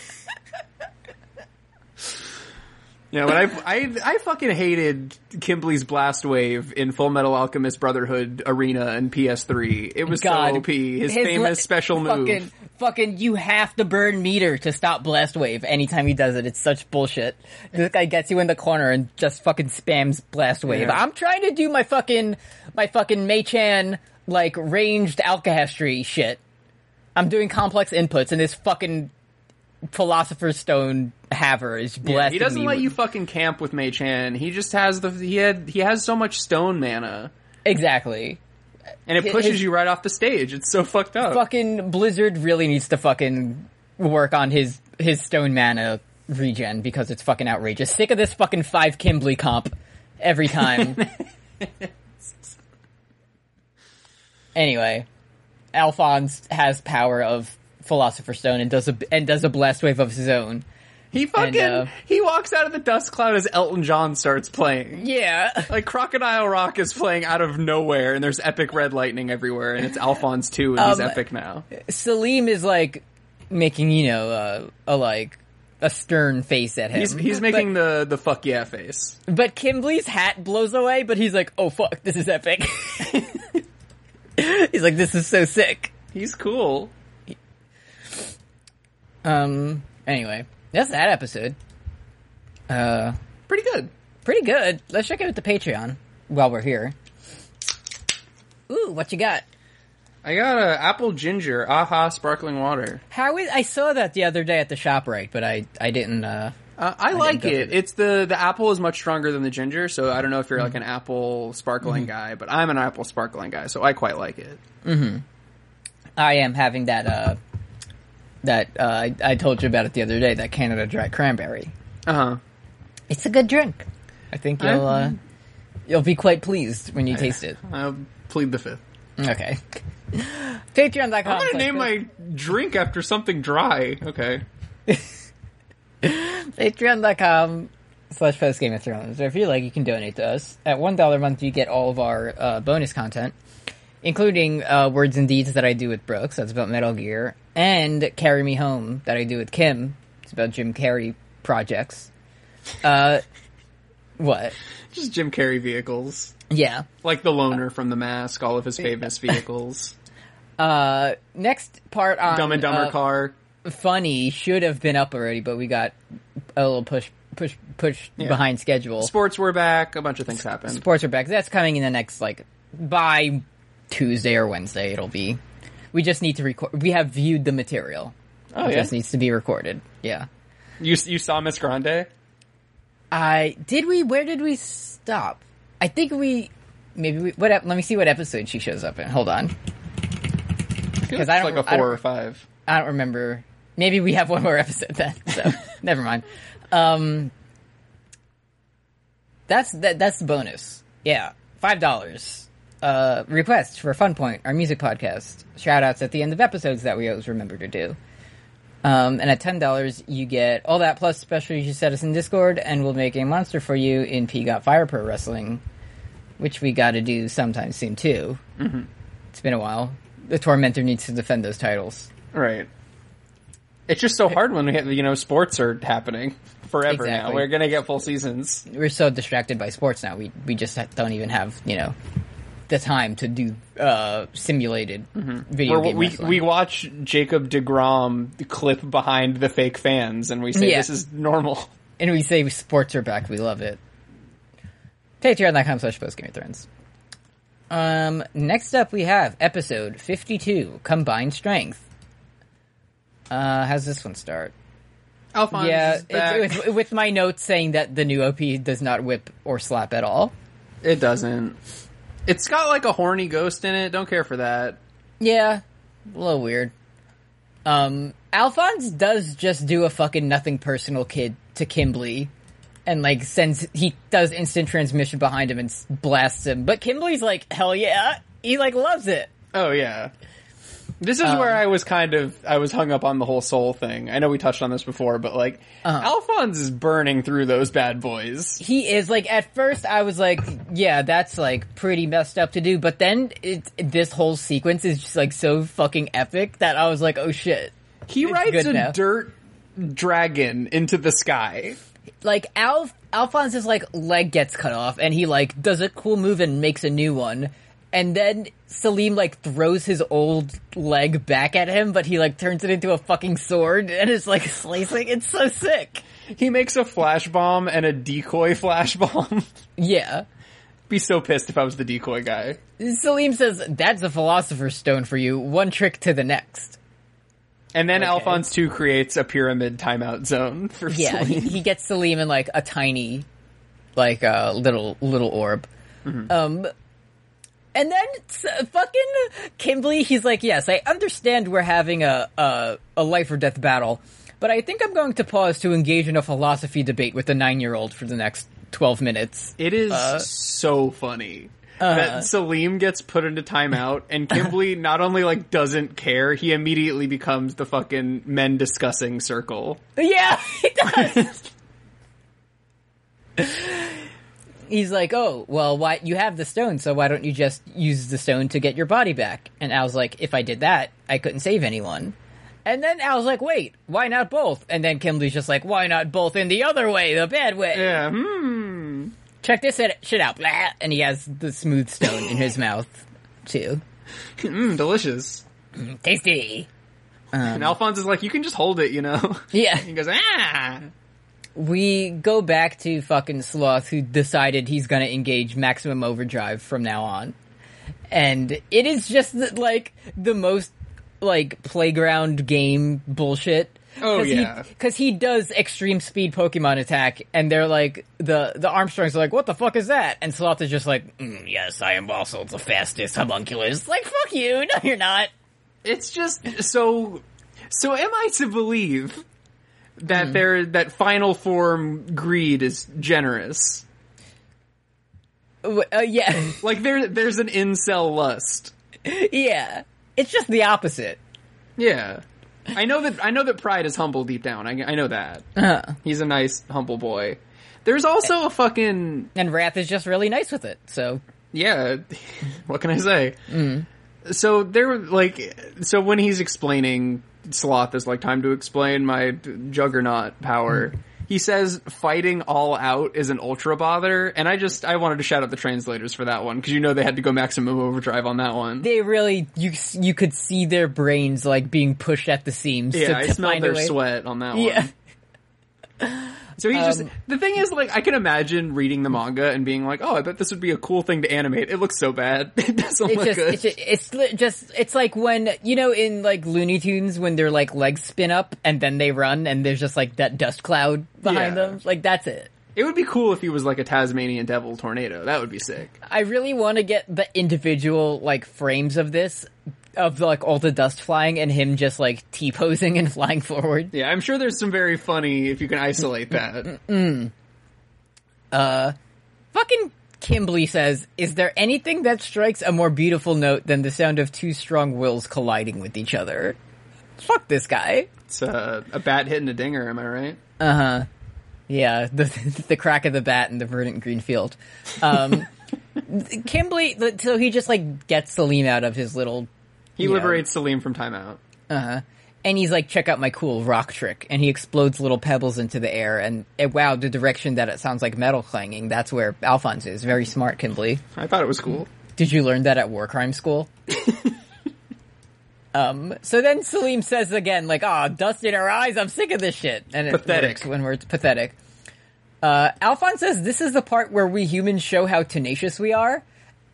Yeah, but I, I, I fucking hated Kimblee's blast wave in Full Metal Alchemist Brotherhood Arena and PS3. It was God, so OP. His, His famous le- special move. Fucking, fucking, you have to burn meter to stop blast wave anytime he does it. It's such bullshit. This guy gets you in the corner and just fucking spams blast wave. Yeah. I'm trying to do my fucking, my fucking Mei-chan, like, ranged alchemy shit. I'm doing complex inputs and this fucking philosopher's stone haver is Yeah, he doesn't let with- you fucking camp with Mei Chan. He just has the he had he has so much stone mana, Exactly. and it pushes his- you right off the stage. It's so fucked up. fucking Blizzard really needs to fucking work on his his stone mana regen because it's fucking outrageous. Sick of this fucking five Kimblee comp every time. anyway, Alphonse has power of Philosopher's Stone and does a and does a blast wave of his own. He fucking uh, he walks out of the dust cloud as Elton John starts playing. Yeah. Like Crocodile Rock is playing out of nowhere, and there's epic red lightning everywhere, and it's Alphonse too, and he's Um, epic now. Selim is like making, you know, uh, a like a stern face at him. He's he's But- making the the fuck yeah face. But Kimblee's hat blows away, but he's like, oh fuck, this is epic. he's like, this is so sick. He's cool. Um, anyway, that's that episode. Uh, Pretty good. pretty good. Let's check out the Patreon while we're here. Ooh, what you got? I got a apple ginger aha sparkling water. How is, I saw that the other day at the shop right, but I, I didn't, uh, Uh, I, like go for it. the- It's the the apple is much stronger than the ginger, so I don't know if you're like an apple sparkling guy, but I'm an apple sparkling guy, so I quite like it. Mm-hmm. I am having that. uh That uh, I, I told you about it the other day. That Canada Dry cranberry. Uh huh. It's a good drink. I think you'll uh, you'll be quite pleased when you taste it. I'll plead the fifth. Okay. Patreon.com. I'm gonna name my drink after something dry. Okay. Patreon.com slash post Game of Thrones. So if you like, you can donate to us. At one dollar a month, you get all of our uh, bonus content, including uh, words and deeds that I do with Brooks. That's about Metal Gear, and Carry Me Home that I do with Kim. It's about Jim Carrey projects. Uh, what? Just Jim Carrey vehicles. Yeah. Like the loner from The Mask, all of his famous vehicles. Uh, next part on Dumb and Dumber uh, car. funny should have been up already, but we got a little push push push behind schedule. Sports were back. A bunch of things happened. Sports were back. That's coming in the next like by Tuesday or Wednesday. It'll be. We just need to record. We have viewed the material. Oh it yeah. just needs to be recorded. Yeah. You you saw Miss Grande? I did. We where did we stop? I think we maybe we. What? Let me see what episode she shows up in. Hold on. Because I I don't- like a four or five. I don't remember. Maybe we have one more episode then. So never mind. Um, that's that. That's the bonus. Yeah, five dollars. Uh, request for Fun Point, our music podcast. Shout outs at the end of episodes that we always remember to do. Um, and at ten dollars, you get all that plus special. You set us in Discord, and we'll make a monster for you in P Got Fire Pro Wrestling, which we got to do sometime soon too. Mm-hmm. It's been a while. The Tormentor needs to defend those titles. Right. It's just so hard when we have, you know sports are happening forever now. We're gonna get full seasons. we're so distracted by sports now. We we just don't even have you know the time to do uh, simulated video We're, game we wrestling. we watch Jacob Degrom clip behind the fake fans, and we say Yeah. this is normal. and we say sports are back. We love it. Patreon.com slash post Game of Thrones. Um, next up we have episode fifty-two, combined strength. Uh, how's this one start? Alphonse yeah, is back. it's, with, with my notes saying that the new OP does not whip or slap at all. it doesn't. It's got like a horny ghost in it. Don't care for that. Yeah, a little weird. Um, Alphonse does just do a fucking nothing personal kid to Kimblee, and like sends he does instant transmission behind him and blasts him. But Kimblee's like, hell yeah, he like loves it. Oh yeah. This Um, is where I was kind of I was hung up on the whole soul thing. I know we touched on this before, but like Uh-huh. Alphonse is burning through those bad boys. He is like at first I was like, yeah, that's like pretty messed up to do, but then it this whole sequence is just like so fucking epic that I was like, oh shit. He It's rides a now. dirt dragon into the sky. like Alf Alphonse's like leg gets cut off and he like does a cool move and makes a new one. And then Selim like throws his old leg back at him, but he like turns it into a fucking sword and is like slicing. It's so sick. He makes a flash bomb and a decoy flash bomb. Yeah. Be so pissed if I was the decoy guy. Selim says, that's a philosopher's stone for you. One trick to the next. And then Okay. Alphonse 2 creates a pyramid timeout zone for Yeah, he, Selim. he gets Selim in like a tiny, like uh, little little orb. Um, and then fucking Kimblee, he's like, "Yes, I understand we're having a, a a life or death battle, but I think I'm going to pause to engage in a philosophy debate with the nine year old for the next twelve minutes." It is Uh, so funny. uh-huh. that Selim gets put into timeout and Kimblee not only like doesn't care, he immediately becomes the fucking men discussing circle. Yeah, he does. He's like, "Oh, well, why you have the stone, so why don't you just use the stone to get your body back?" And Al's like, "If I did that, I couldn't save anyone." And then Al's like, "Wait, why not both?" And then Kimblee's just like, "Why not both in the other way, the bad way?" Yeah, hmm. Check this shit out, blah. And he has the smooth stone in his mouth too. Mm, delicious. Tasty. and Alphonse is like, you can just hold it, you know? Yeah. he goes, ah! We go back to fucking Sloth, who decided he's gonna engage maximum overdrive from now on, and it is just the, like the most like playground game bullshit. Oh, Cause yeah. because he, does extreme speed Pokemon attack, and they're like the the Armstrongs are like, "What the fuck is that?" And Sloth is just like, mm, "Yes, I am also the fastest homunculus." Like, fuck you, no, you're not. It's just so. So am I to believe that Hmm. there that final form greed is generous? Uh, yeah, Like there, there's an incel lust. yeah. It's just the opposite. Yeah, I know that. I know that Pride is humble deep down. I, I know that Uh, he's a nice, humble boy. There's also a fucking and Wrath is just really nice with it. So yeah. What can I say? So there, like, so when he's explaining Sloth is like time to explain my Juggernaut power. Hmm. He says fighting all out is an ultra bother, and I just I wanted to shout out the translators for that one because you know they had to go maximum overdrive on that one. they really you you could see their brains like being pushed at the seams. yeah, to, I to smelled find their sweat on that Yeah. one. So he's just Um, the thing is like I can imagine reading the manga and being like, oh, I bet this would be a cool thing to animate. It looks so bad. It doesn't It's look just, good. it's just, it's just, it's like when, you know, in like Looney Tunes when their like legs spin up and then they run and there's just like that dust cloud behind Yeah. them. Like that's it. It would be cool if he was like a Tasmanian devil tornado. That would be sick. I really want to get the individual like frames of this, of like all the dust flying and him just like T-posing and flying forward. Yeah, I'm sure there's some very funny if you can isolate that. Uh fucking Kimblee says, is there anything that strikes a more beautiful note than the sound of two strong wills colliding with each other? Fuck this guy. It's uh, a bat hitting a dinger, am I right? Uh huh. Yeah, the the crack of the bat in the verdant green field. Um, Kimblee, so he just like gets Selim out of his little, He Yeah. liberates Selim from timeout. and he's like, "Check out my cool rock trick," and he explodes little pebbles into the air. And, eh, wow, the direction that it sounds like metal clanging. That's where Alphonse is. Very smart, Kimblee. I thought it was cool. Did you learn that at war crime school? um, so then Selim says again, like, "Ah, dust in our eyes. I'm sick of this shit." And it Pathetic. when we're pathetic. Uh, Alphonse says this is the part where we humans show how tenacious we are.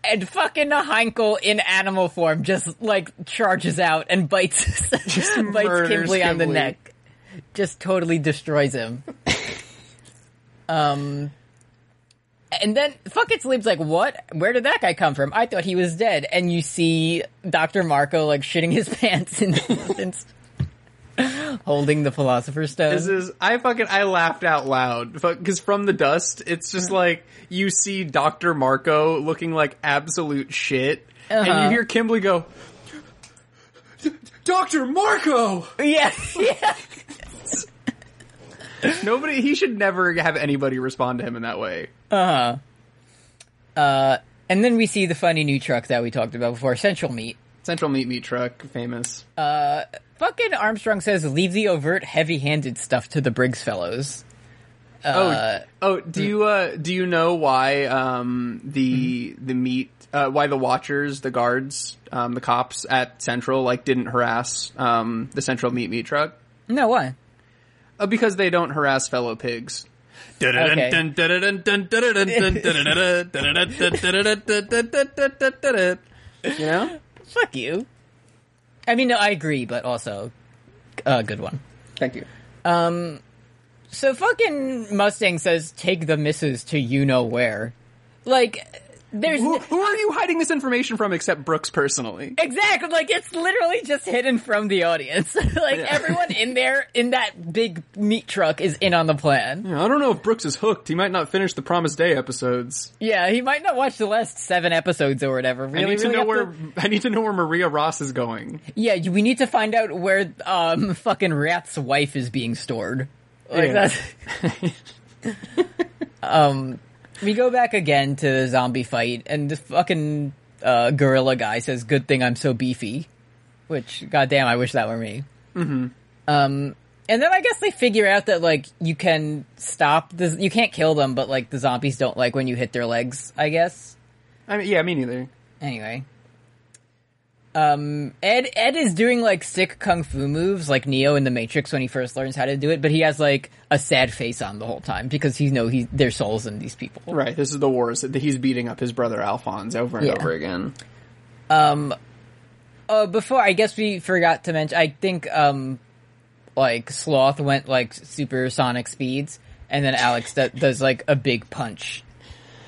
And fucking Heinkel in animal form just like charges out and bites bites Kimblee on the neck. Just totally destroys him. um and then fucking Sleep's like, what? Where did that guy come from? I thought he was dead. And you see Dr. Marcoh like shitting his pants in the distance, holding the Philosopher's Stone. This is I fucking I laughed out loud because from the dust, it's just like you see Doctor Marcoh looking like absolute shit, and Uh-huh. you hear Kimblee go, "Doctor Marcoh." yeah, yeah. Nobody, he should never have anybody respond to him in that way. Uh, huh. Uh. and then we see the funny new truck that we talked about before, Central Meat. Central Meat Meat Truck, famous. Fucking Armstrong says, leave the overt, heavy-handed stuff to the Briggs fellows. oh, oh, do you uh, do you know why um, the the meat uh, why the watchers, the guards, um, the cops at Central like didn't harass um, the Central Meat Meat Truck? No, why? Uh, because they don't harass fellow pigs. You know? Fuck you. I mean, no, I agree, but also, a good one. Thank you. Um, so fucking Mustang says, take the missus to you know where. Like, there's... Who, who are you hiding this information from except Brooks personally? Exactly, like it's literally just hidden from the audience. like Yeah. everyone in there, in that big meat truck is in on the plan. I don't know if Brooks is hooked. He might not finish the Promised Day episodes. Yeah, he might not watch the last seven episodes or whatever. Really, I need to really know have where I need to know where Maria Ross is going. Yeah, we need to find out where um fucking Wrath's wife is being stored. Like Yeah. that's Um we go back again to the zombie fight and this fucking uh gorilla guy says, Good thing I'm so beefy. Which goddamn I wish that were me. Mm-hmm. Um and then I guess they figure out that like you can stop the you can't kill them, but like the zombies don't like when you hit their legs, I guess. I mean, yeah, me neither. Anyway. Um, Ed, Ed is doing like sick kung fu moves like Neo in the Matrix when he first learns how to do it, but he has like a sad face on the whole time because he know he, there's souls in these people. Right, this is the wars that he's beating up his brother Alphonse over and Yeah. over again. Um. Uh, before, I guess we forgot to mention, I think, um, like Sloth went like supersonic speeds, and then Alex do- does like a big punch,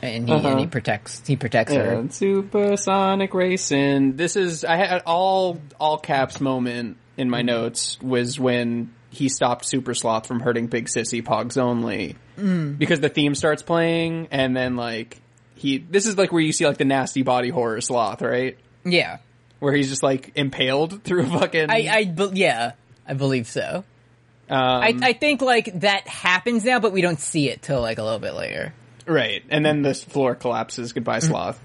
and he and he Uh-huh. protects he protects her. And supersonic racing. This is I had all all caps moment in my notes was when he stopped Super Sloth from hurting Big Sissy Pogs only because the theme starts playing and then like he this is like where you see like the nasty body horror sloth right Yeah, where he's just like impaled through a fucking I I be- yeah I believe so. um, I I think like that happens now, but we don't see it till like a little bit later. Right, and then the floor collapses. Goodbye, sloth.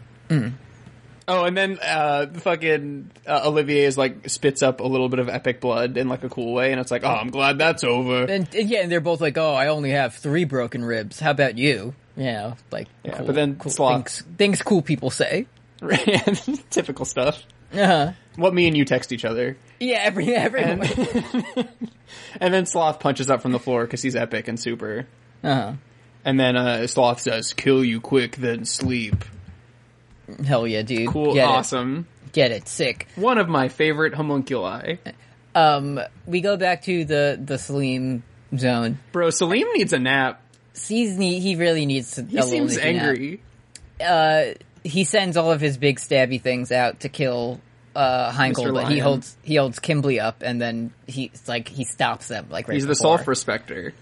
Oh, and then uh, fucking uh, Olivier is like spits up a little bit of epic blood in like a cool way, and it's like, oh, I'm glad that's over. And, and yeah, and they're both like, "Oh, I only have three broken ribs. How about you?" You know, like Yeah, cool- but then cool Sloth- things, things cool people say. Typical stuff. Uh-huh. What me and you text each other, Yeah, every everyone. and then Sloth punches up from the floor because he's epic and super, uh-huh. And then uh, Sloth says, "Kill you quick, then sleep." Hell yeah, dude. Cool, Get awesome. It. Get it. Sick. One of my favorite homunculi. Um, we go back to the the Selim zone. Bro, Selim needs a nap. He's ne- he really needs to. He seems angry. Uh, he sends all of his big stabby things out to kill uh Heinkel, but he holds he holds Kimblee up, and then he's like he stops them like right He's the before. self respecter.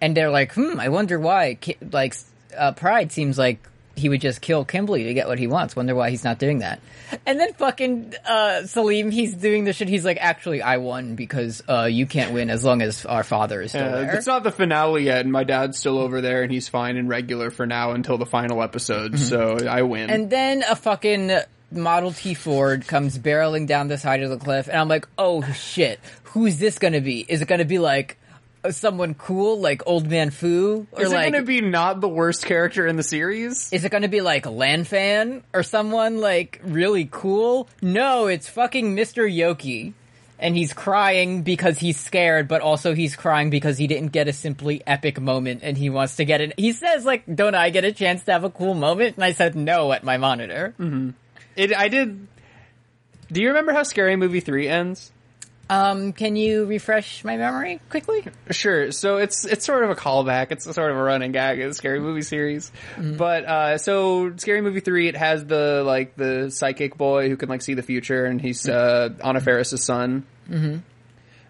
And they're like, hmm, I wonder why. Like, uh, Pride seems like he would just kill Kimblee to get what he wants. Wonder why he's not doing that. And then fucking uh, Selim, he's doing the shit. He's like, actually, I won because uh, you can't win as long as our father is still Uh, there. it's not the finale yet, and my dad's still over there, and he's fine and regular for now until the final episode. So I win. And then a fucking Model T Ford comes barreling down the side of the cliff, and I'm like, oh shit, who's this gonna be? Is it gonna be like Uh, someone cool, like Old Man Fu, or is it like? going to be not the worst character in the series? Is it going to be like Lan Fan or someone like really cool? No, it's fucking Mr. Yoki. And he's crying because he's scared, but also he's crying because he didn't get a simply epic moment and he wants to get it. He says like, don't I get a chance to have a cool moment? And I said no at my monitor. Mm-hmm. It. I did. Do you remember how Scary Movie three ends? Um, can you refresh my memory quickly? Sure. So it's it's sort of a callback. It's a sort of a running gag in the Scary Movie series. But uh, so Scary Movie three, it has the like the psychic boy who can like see the future, and he's uh, Anna Faris's son. Mm-hmm.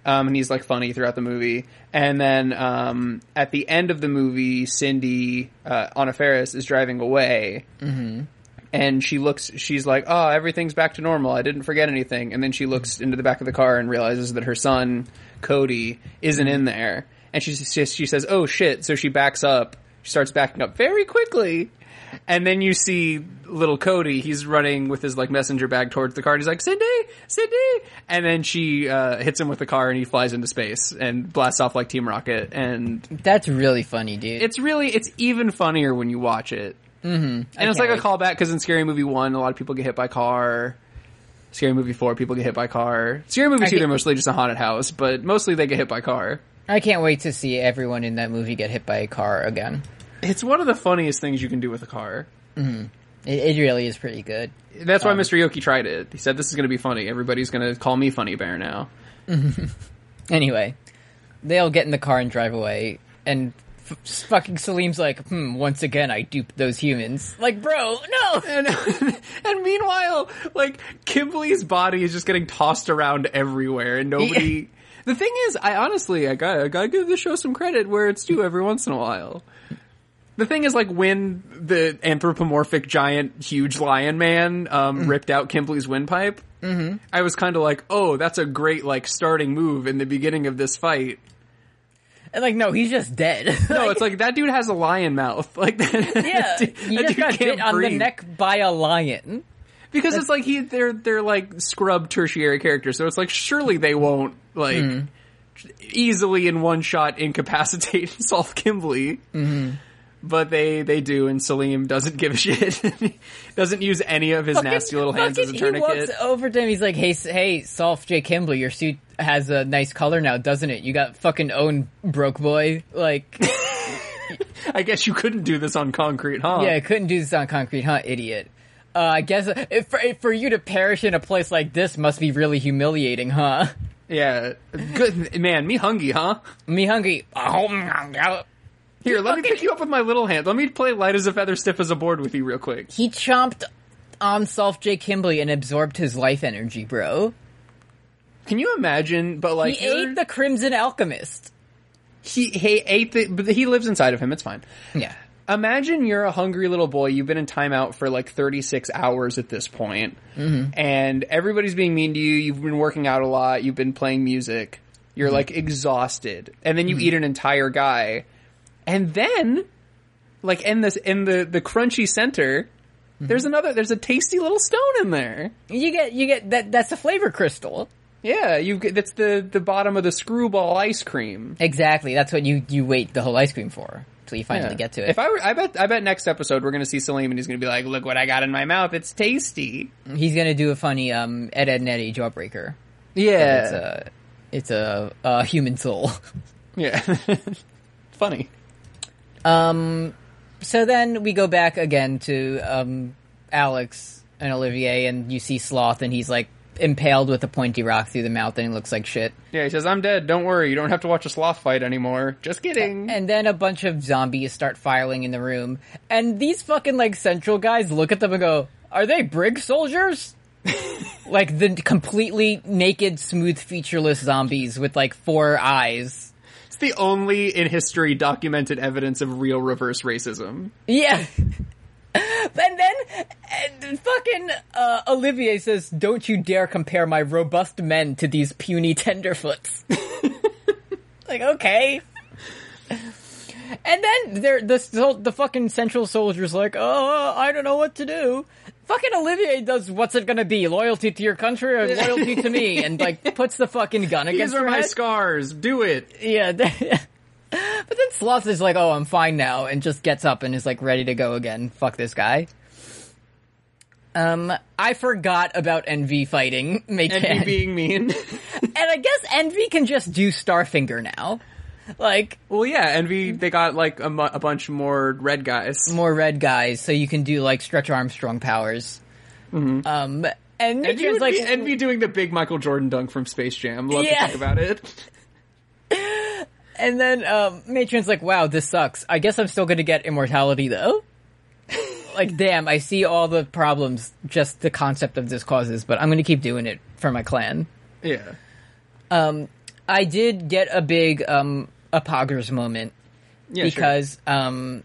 Um, and he's like funny throughout the movie. And then um, at the end of the movie, Cindy uh, Anna Faris is driving away. And she looks she's like oh everything's back to normal. I didn't forget anything. And then she looks into the back of the car and realizes that her son cody isn't in there. And she she, she says oh shit. So she backs up. She starts backing up very quickly. And then you see little cody he's running with his like messenger bag towards the car. And he's like cindy cindy. And then she uh, hits him with the car and he flies into space and blasts off like team rocket. And That's really funny, dude. it's really it's even funnier when you watch it. Mm-hmm. And it's like a callback because in Scary Movie one, a lot of people get hit by car. Scary Movie four, people get hit by car. Scary Movie I two, they're mostly just a haunted house, but mostly they get hit by car. I can't wait to see everyone in that movie get hit by a car again. It's one of the funniest things you can do with a car. It, it really is pretty good. That's why Mr. Yoki tried it. He said, "This is going to be funny. Everybody's going to call me Funny Bear now." Anyway, they all get in the car and drive away, and fucking Selim's like, hmm, once again I duped those humans. Like, bro, no! And, and meanwhile, like Kimblee's body is just getting tossed around everywhere, and nobody. The thing is, I honestly, I gotta, I gotta give the show some credit where it's due every once in a while. The thing is, like when the anthropomorphic giant, huge lion man um, ripped out Kimblee's windpipe, mm-hmm. I was kind of like, "Oh, that's a great like starting move in the beginning of this fight." And like, no, he's just dead. No, it's like that dude has a lion mouth. Like, that, yeah, that he just dude got bit on the neck by a lion. Because it's like he they're they're like scrub tertiary characters, so it's like surely they won't like hmm. easily in one shot incapacitate Solf Kimblee. Mm-hmm. But they they do, and Selim doesn't give a shit. doesn't use any of his nasty little hands as a fucking- He walks tourniquet. over to him. He's like, "Hey, hey, Solf J. Kimblee, your suit has a nice color now, doesn't it? You got fucking own broke boy. Like, I guess you couldn't do this on concrete, huh? yeah, I couldn't do this on concrete, huh, idiot? Uh, I guess if, for, if for you to perish in a place like this must be really humiliating, huh? Yeah, good man. Me hungry, huh? Me hungry. Here, let me pick you up with my little hand. Let me play light as a feather, stiff as a board with you real quick. He chomped on Solf J. Kimblee and absorbed his life energy, bro. Can you imagine? But like, he ate the Crimson Alchemist. he he ate the, but he lives inside of him. It's fine. Yeah. Imagine you're a hungry little boy. You've been in timeout for like 36 hours at this point, mm-hmm. and everybody's being mean to you. You've been working out a lot. You've been playing music. You're mm-hmm. like exhausted, and then you mm-hmm. eat an entire guy, and then, like in this in the the crunchy center, there's another. There's a tasty little stone in there. You get, you get, that, that's a flavor crystal. Yeah, you that's the the bottom of the screwball ice cream. Exactly. That's what you, you wait the whole ice cream for. Till you finally Yeah. get to it. If I were, I bet, I bet next episode we're gonna see Selim and he's gonna be like, "Look what I got in my mouth. It's tasty." He's gonna do a funny, um, Ed, Ed, and Eddie jawbreaker. Yeah, It's a, it's a, a human soul. yeah, funny. Um, so then we go back again to um, Alex and Olivier, and you see Sloth, and he's like impaled with a pointy rock through the mouth, and he looks like shit. Yeah, he says, "I'm dead. Don't worry. You don't have to watch a sloth fight anymore." Just kidding. And then a bunch of zombies start filing in the room, and these fucking like central guys look at them and go, "Are they brig soldiers?" like the completely naked, smooth, featureless zombies with like four eyes. It's the only in history documented evidence of real reverse racism. Yeah. and then and fucking uh, Olivier says, "Don't you dare compare my robust men to these puny tenderfoots." like, okay. And then there, the the fucking central soldier's like, "Oh, I don't know what to do." Fucking Olivier does what's it gonna be? Loyalty to your country or loyalty to me? And like puts the fucking gun against These are my head. scars. Do it. Yeah. But then Sloth is like, oh, I'm fine now, and just gets up and is like ready to go again. Fuck this guy. Um, I forgot about Envy fighting. And me being mean. and I guess Envy can just do Starfinger now. Like, well, yeah. Envy. They got like a, mu- a bunch more red guys. more red guys, so you can do like Stretch Armstrong powers. Um, and Envy, would like, be, Envy doing the big Michael Jordan dunk from Space Jam. Love Yeah. to think about it. and then um, Matron's like, wow, this sucks. I guess I'm still gonna get immortality though. like, damn, I see all the problems just the concept of this causes, but I'm gonna keep doing it for my clan. Yeah. I did get a big um moment Yeah. sure. because um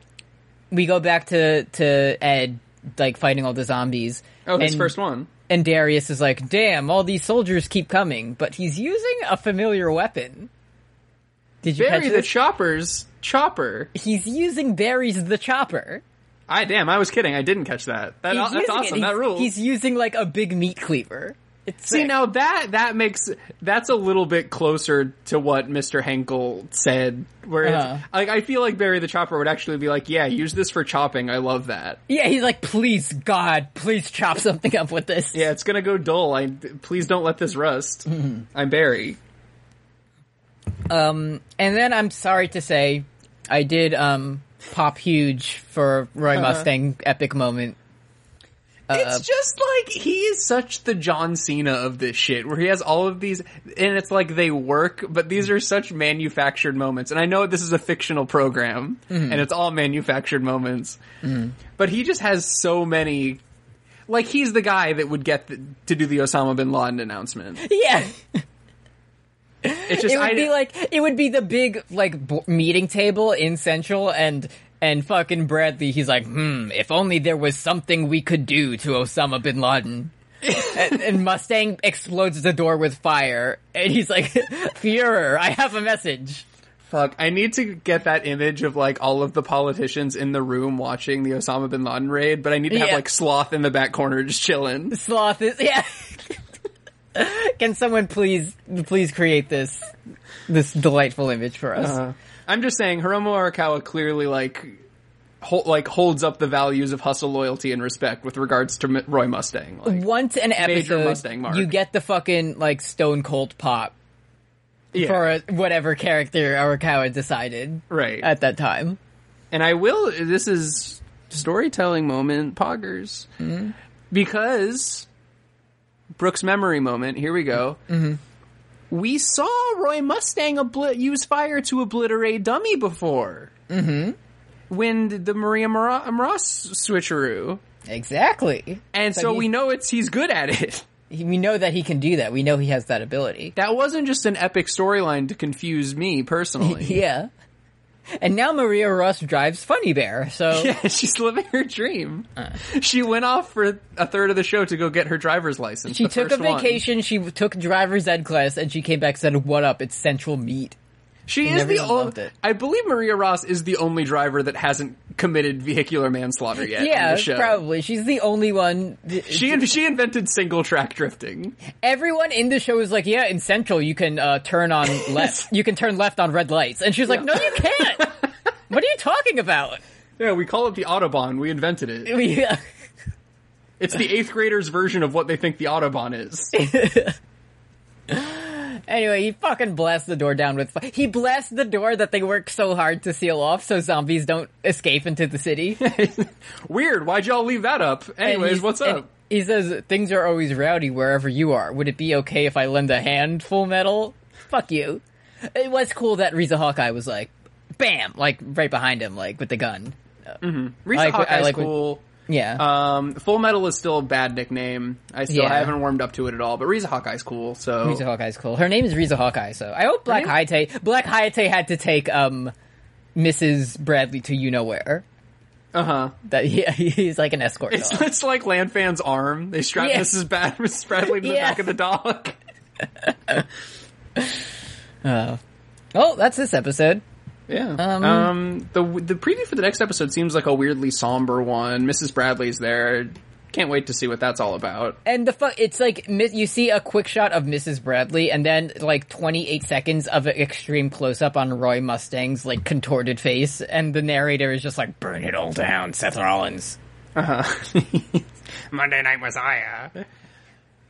we go back to to Ed like fighting all the zombies. oh, his and, first one. and Darius is like, "Damn, all these soldiers keep coming," but he's using a familiar weapon. Did you Barry catch the this? Chopper's chopper. he's using Barry's the chopper. I damn, I was kidding. I didn't catch that. that that's awesome. That rules. He's using like a big meat cleaver. It's See sick. now that that makes that's a little bit closer to what Mr. Heinkel said. Where Uh-huh. like I feel like Barry the Chopper would actually be like, "Yeah, use this for chopping. I love that. Yeah, he's like, please, God, please chop something up with this. Yeah, it's gonna go dull. I please don't let this rust. Mm-hmm. I'm Barry. Um, and then I'm sorry to say, I did um pop huge for Roy Uh-huh. Mustang epic moment. Uh, it's just like he is such the John Cena of this shit, where he has all of these, and it's like they work, but these are such manufactured moments. And I know this is a fictional program, Mm-hmm. and it's all manufactured moments, but he just has so many. Like he's the guy that would get the, to do the Osama bin Laden announcement. Yeah, It's just it would I, be like it would be the big like b- meeting table in Central, and and fucking Bradley. He's like, hmm, if only there was something we could do to Osama bin Laden. and, and Mustang explodes the door with fire, and he's like, Führer, I have a message. Fuck, I need to get that image of like all of the politicians in the room watching the Osama bin Laden raid, but I need to have Yeah. like Sloth in the back corner just chilling. Sloth is yeah. Can someone please please create this this delightful image for us? Uh, I'm just saying, Hiromu Arakawa clearly like like holds up the values of hustle, loyalty, and respect with regards to M- Roy Mustang. Like, Once an episode, Mustang mark. you get the fucking like Stone Cold pop yeah, for a, whatever character Arakawa decided right. at that time. and I will. This is storytelling moment, poggers, because Brooks' memory moment. Here we go. we saw Roy Mustang obli- use fire to obliterate Dummy before. Mm-hmm. When the- the Maria Mara- Moras switcheroo. Exactly. And so he- we know it's he's good at it. He- We know that he can do that. We know he has that ability. That wasn't just an epic storyline to confuse me personally. Yeah. And now Maria Ross drives Funny Bear, so Yeah, she's living her dream. Uh. she went off for a third of the show to go get her driver's license. she took a first one. vacation, she took driver's ed class, and she came back and said, what up, it's Central Meat. She And is the only. I believe Maria Ross is the only driver that hasn't committed vehicular manslaughter yet. in Yeah, the show. probably. She's the only one. She she invented single track drifting. Everyone in the show is like, yeah, in Central you can uh, turn on left. you can turn left on red lights. And she's like, no, you can't. what are you talking about? Yeah, we call it the Autobahn. We invented it. Yeah. It's the eighth graders' version of what they think the Autobahn is. Anyway, he fucking blasts the door down with. He blasts the door that they work so hard to seal off so zombies don't escape into the city. Weird. Why'd y'all leave that up? Anyways, what's up? He says things are always rowdy wherever you are. Would it be okay if I lend a hand, Full Metal? Fuck you. It was cool that Riza Hawkeye was like, bam, like right behind him, like with the gun. Mm-hmm. Riza like what- I Hawkeye's like cool. Yeah. Um, Full Metal is still a bad nickname. I still Yeah. haven't warmed up to it at all. But Riza Hawkeye's cool. So Riza Hawkeye's cool. Her name is Riza Hawkeye, so I hope Black Hayate Black Hayate had to take um Mrs. Bradley to you know where. uh huh. That he, he's like an escort It's dog. it's like Lan Fan's arm. They strap Yeah. Mrs. Bad Mrs. Bradley to the Yeah. back of the dog. Oh, that's this episode. Yeah. Um, Um, the the preview for the next episode seems like a weirdly somber one. Mrs. Bradley's there. Can't wait to see what that's all about. And the fuck, it's like you see a quick shot of Mrs. Bradley, and then like 28 seconds of an extreme close up on Roy Mustang's like contorted face, and the narrator is just like, "Burn it all down, Seth Rollins." Monday Night Messiah. Burn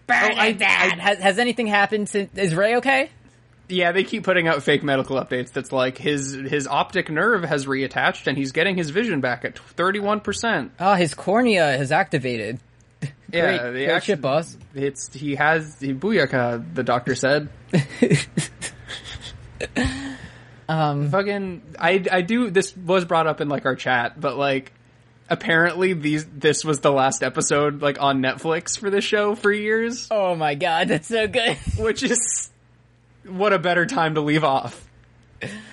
I- it down. has, has anything happened? Since, is Rey okay? Yeah, they keep putting out fake medical updates. That's like his his optic nerve has reattached and he's getting his vision back at thirty one percent. Oh, his cornea has activated. Yeah, Great, great actu- shit, boss. It's he has he, booyaka. The doctor said. Um, Fucking, I I do. This was brought up in like our chat, but like. Apparently, these this was the last episode like on Netflix for this show for years, oh my god, that's so good. which is what a better time to leave off.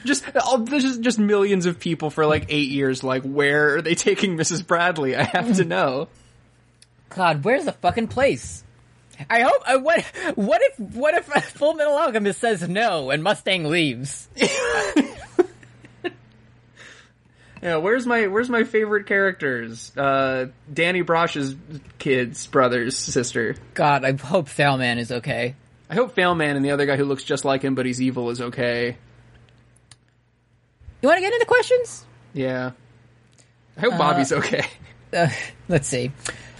Just oh, there's just, just millions of people for like eight years. Like, where are they taking Mrs. Bradley? I have to know. God, where's the fucking place? I hope. Uh, what? What if? What if Full Metal Alchemist says no and Mustang leaves? Yeah, where's my where's my favorite characters? Uh, Danny Brosh's kids, brothers, sister. God, I hope Failman is okay. I hope Failman and the other guy who looks just like him but he's evil is okay. You want to get into questions? Yeah. I hope Bobby's okay. Uh, let's see.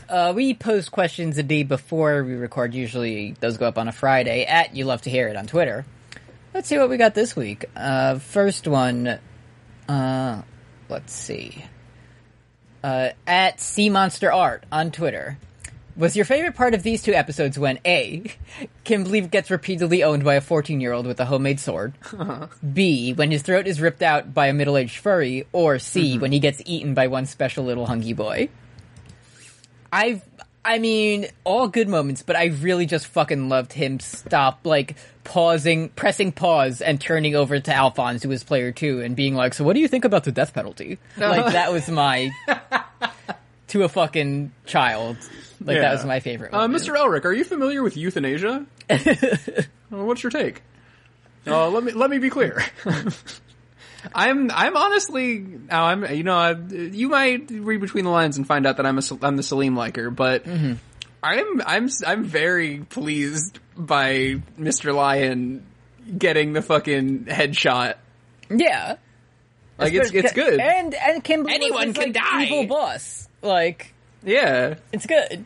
Uh, we post questions a day before we record. Usually, those go up on a Friday. At you love to hear it on Twitter. Let's see what we got this week. Uh, first one. Uh, let's see. Uh, at Sea Monster Art on Twitter. Was your favorite part of these two episodes when A. Kimblee gets repeatedly owned by a 14 year old with a homemade sword? B. When his throat is ripped out by a middle aged furry? Or C. Mm-hmm. When he gets eaten by one special little hunky boy? I've, I mean, all good moments, but I really just fucking loved him stop, like, pausing, pressing pause and turning over to Alphonse, who was player two, and being like, so what do you think about the death penalty? Like, that was my, to a fucking child. Like, Yeah. that was my favorite. Uh. Mr. Elric, are you familiar with euthanasia? What's your take? Uh, let me let me be clear. I'm I'm honestly now I'm you know I, you might read between the lines and find out that I'm a I'm the Selim liker, but Mm-hmm. I'm I'm I'm very pleased by Mr. Lion getting the fucking headshot. Yeah. Like it's it's good. And, and Kimblee Anyone can like, die. evil boss. Like, Yeah. It's good.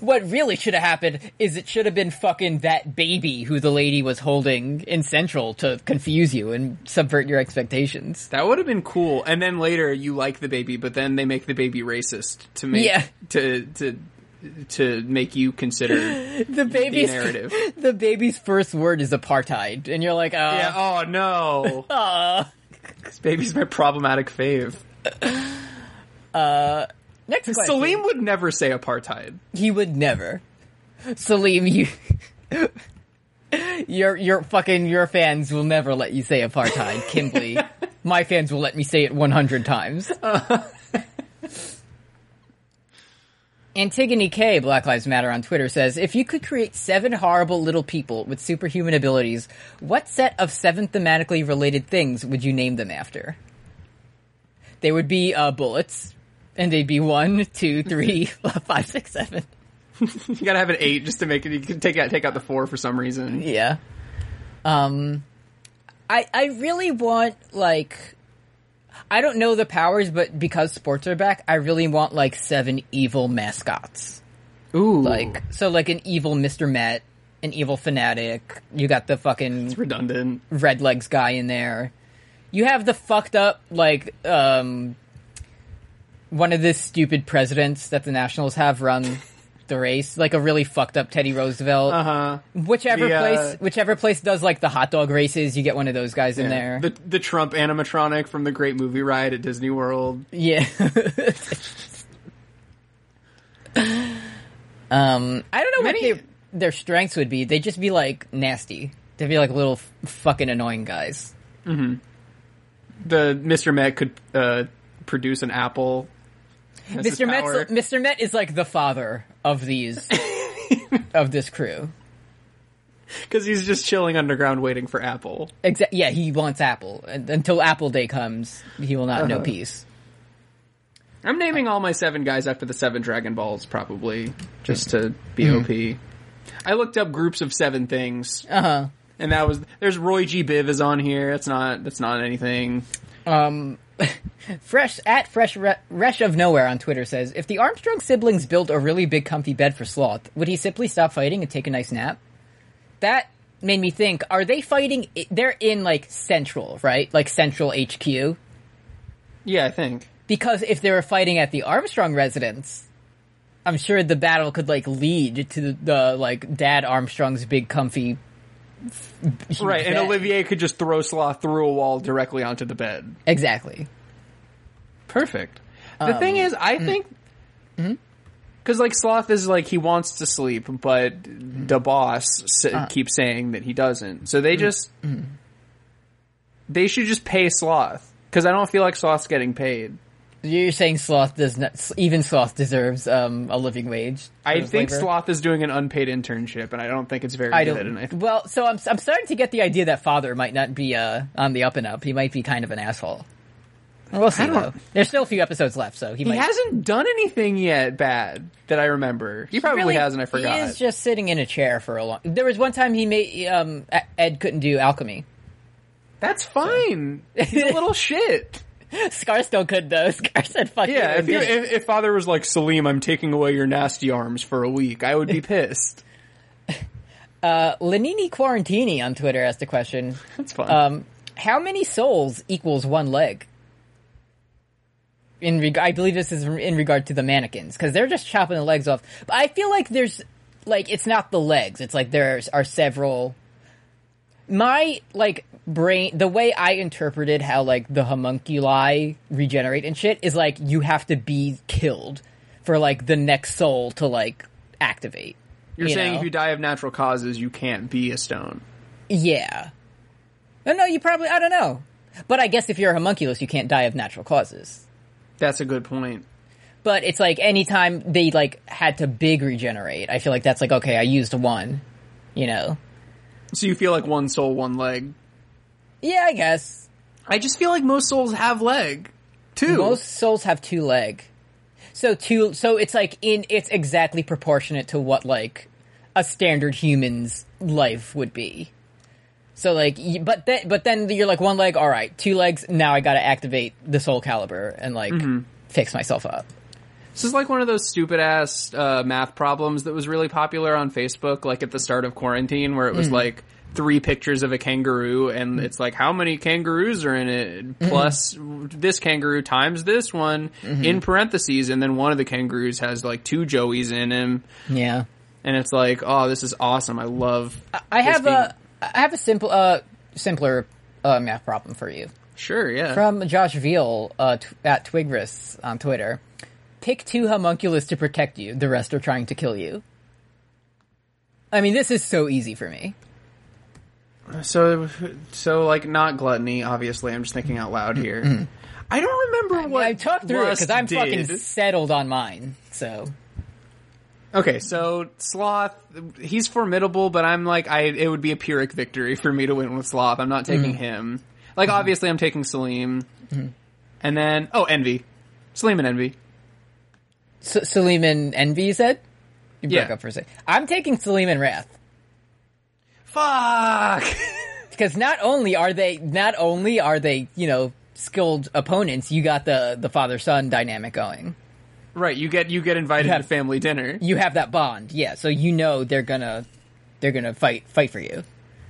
What really should have happened is it should have been fucking that baby who the lady was holding in Central to confuse you and subvert your expectations. That would have been cool. And then later you like the baby, but then they make the baby racist to make Yeah. to to to make you consider The baby's narrative. the baby's first word is apartheid, and you're like, uh, Yeah. Oh no. this baby's my problematic fave. Next question. Selim would never say apartheid. he would never. Selim, you. Your your fucking your fans will never let you say apartheid, Kimblee. My fans will let me say it 100 times. Antigone K, Black Lives Matter on Twitter says, if you could create seven horrible little people with superhuman abilities, what set of seven thematically related things would you name them after? They would be uh, bullets, and they'd be one, two, three, five, six, seven. You gotta have an eight just to make it. You can take out take out the four for some reason. Yeah. Um, I I really want like I don't know the powers, but because sports are back, I really want like seven evil mascots. Ooh, Like so, like an evil Mister Met, an evil fanatic. You got the fucking redundant. red legs guy in there. You have the fucked up like um one of the stupid presidents that the Nationals have run the race, like a really fucked up Teddy Roosevelt. Uh huh. Whichever The, uh, place, whichever place does like the hot dog races, you get one of those guys in there. The the Trump animatronic from the Great Movie Ride at Disney World. yeah. um, I don't know Many- what they, their strengths would be. They'd just be like nasty. They'd be like little f- fucking annoying guys. The Mr. Met could uh, produce an apple. Mr. power. Met, Mr. Met is like the father of these of this crew. because he's just chilling underground waiting for Apple. Exa- yeah, he wants Apple. And until Apple Day comes, he will not know Uh-huh. peace. I'm naming all my seven guys after the seven Dragon Balls, probably just to be OP. I looked up groups of seven things, Uh huh. and that was there's Roy G. Biv is on here. That's not that's not anything. Um, fresh at fresh Re- resh of nowhere on Twitter says, if the Armstrong siblings built a really big comfy bed for Sloth, would he simply stop fighting and take a nice nap? That made me think: Are they fighting? They're in like Central, right? Like Central HQ. Yeah, I think. Because if they were fighting at the Armstrong residence, I'm sure the battle could like lead to the, the like Dad Armstrong's big comfy. Right, and bed. Olivier could just throw Sloth through a wall directly onto the bed. Exactly. Perfect. The um, thing is, I mm, think mm-hmm. because like Sloth is like he wants to sleep, but the boss s- uh. keeps saying that he doesn't. So they mm, just mm. they should just pay Sloth because I don't feel like Sloth's getting paid. You're saying Sloth does not, even Sloth deserves um, a living wage. I think labor? Sloth is doing an unpaid internship, and I don't think it's very I good. don't. I, well, so I'm I'm starting to get the idea that Father might not be uh, on the up and up. He might be kind of an asshole. We'll see though. There's still a few episodes left, so he, he might. hasn't done anything yet bad that I remember. He probably really- hasn't. I forgot. He is just sitting in a chair for a long. There was one time he made um, Ed couldn't do alchemy. That's fine. He's a little shit. Scar still could though. Scar said, "Fuck Yeah, if, you, if, if father was like Selim, I'm taking away your nasty arms for a week, I would be pissed. Lenini Quarantini on Twitter asked a question. That's fine. Um, how many souls equals one leg? In reg- I believe this is in regard to the mannequins because they're just chopping the legs off. But I feel like there's like it's not the legs. It's like there are several. My like brain, the way I interpreted how like the homunculi regenerate and shit is like you have to be killed for like the next soul to like activate. You're you saying know? if you die of natural causes, you can't be a stone. Yeah. No, no, you probably, I don't know. But I guess if you're a homunculus, you can't die of natural causes. That's a good point. But it's like anytime they like had to big regenerate, I feel like that's like, okay, I used one, you know? So you feel like one soul, one leg. Yeah, I guess. I just feel like most souls have leg. Two. Most souls have two leg. So two, so it's like in, it's exactly proportionate to what like a standard human's life would be. So like, but then, but then you're like one leg, alright, two legs, now I gotta activate the soul caliber and like mm-hmm. fix myself up. This is like one of those stupid ass uh, math problems that was really popular on Facebook, like at the start of quarantine, where it was like three pictures of a kangaroo Mm. and it's like how many kangaroos are in it plus this kangaroo times this one Mm-hmm. in parentheses and then one of the kangaroos has like two joeys in him Yeah. and it's like oh this is awesome i love I have being- a I have a simple uh simpler uh, math problem for you. sure yeah From Josh Veal uh, t- at Twigris on Twitter. Pick two homunculus to protect you. The rest are trying to kill you. I mean, this is so easy for me. so so like not gluttony obviously i'm just thinking out loud here mm-hmm. i don't remember what I talked through it because I'm did. fucking settled on mine. So Okay, so Sloth, he's formidable, but I'm like, I it would be a Pyrrhic victory for me to win with Sloth. I'm not mm-hmm. taking Mm-hmm. him. Like, mm-hmm. obviously, I'm taking Selim, and then oh, Envy, Selim and Envy. S- Selim and Envy, you said? You broke Yeah. up for a second. I'm taking Selim and Wrath. Fuck. Because not only are they, not only are they, you know, skilled opponents, you got the, the father-son dynamic going. right, you get you get invited You have- to family dinner. You have that bond, yeah, so you know they're gonna, they're gonna fight, fight for you.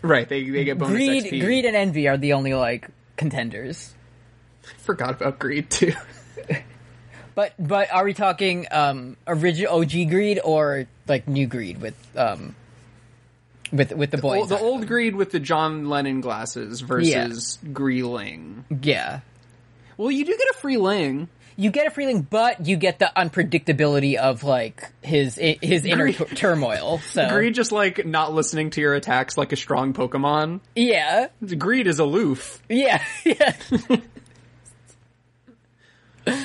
Right, they they get bonus Greed, XP. greed and envy are the only, like, contenders. Forgot about greed too. But, but are we talking, um, original OG greed or, like, new greed with, um, with, with the boys? Old- the old greed with the John Lennon glasses versus Greedling. Yeah. Well, you do get a free ling. you get a feeling, but you get the unpredictability of like his his inner Greed- turmoil. So Greed just like not listening to your attacks like a strong Pokemon. yeah, Greed is aloof. yeah, yeah.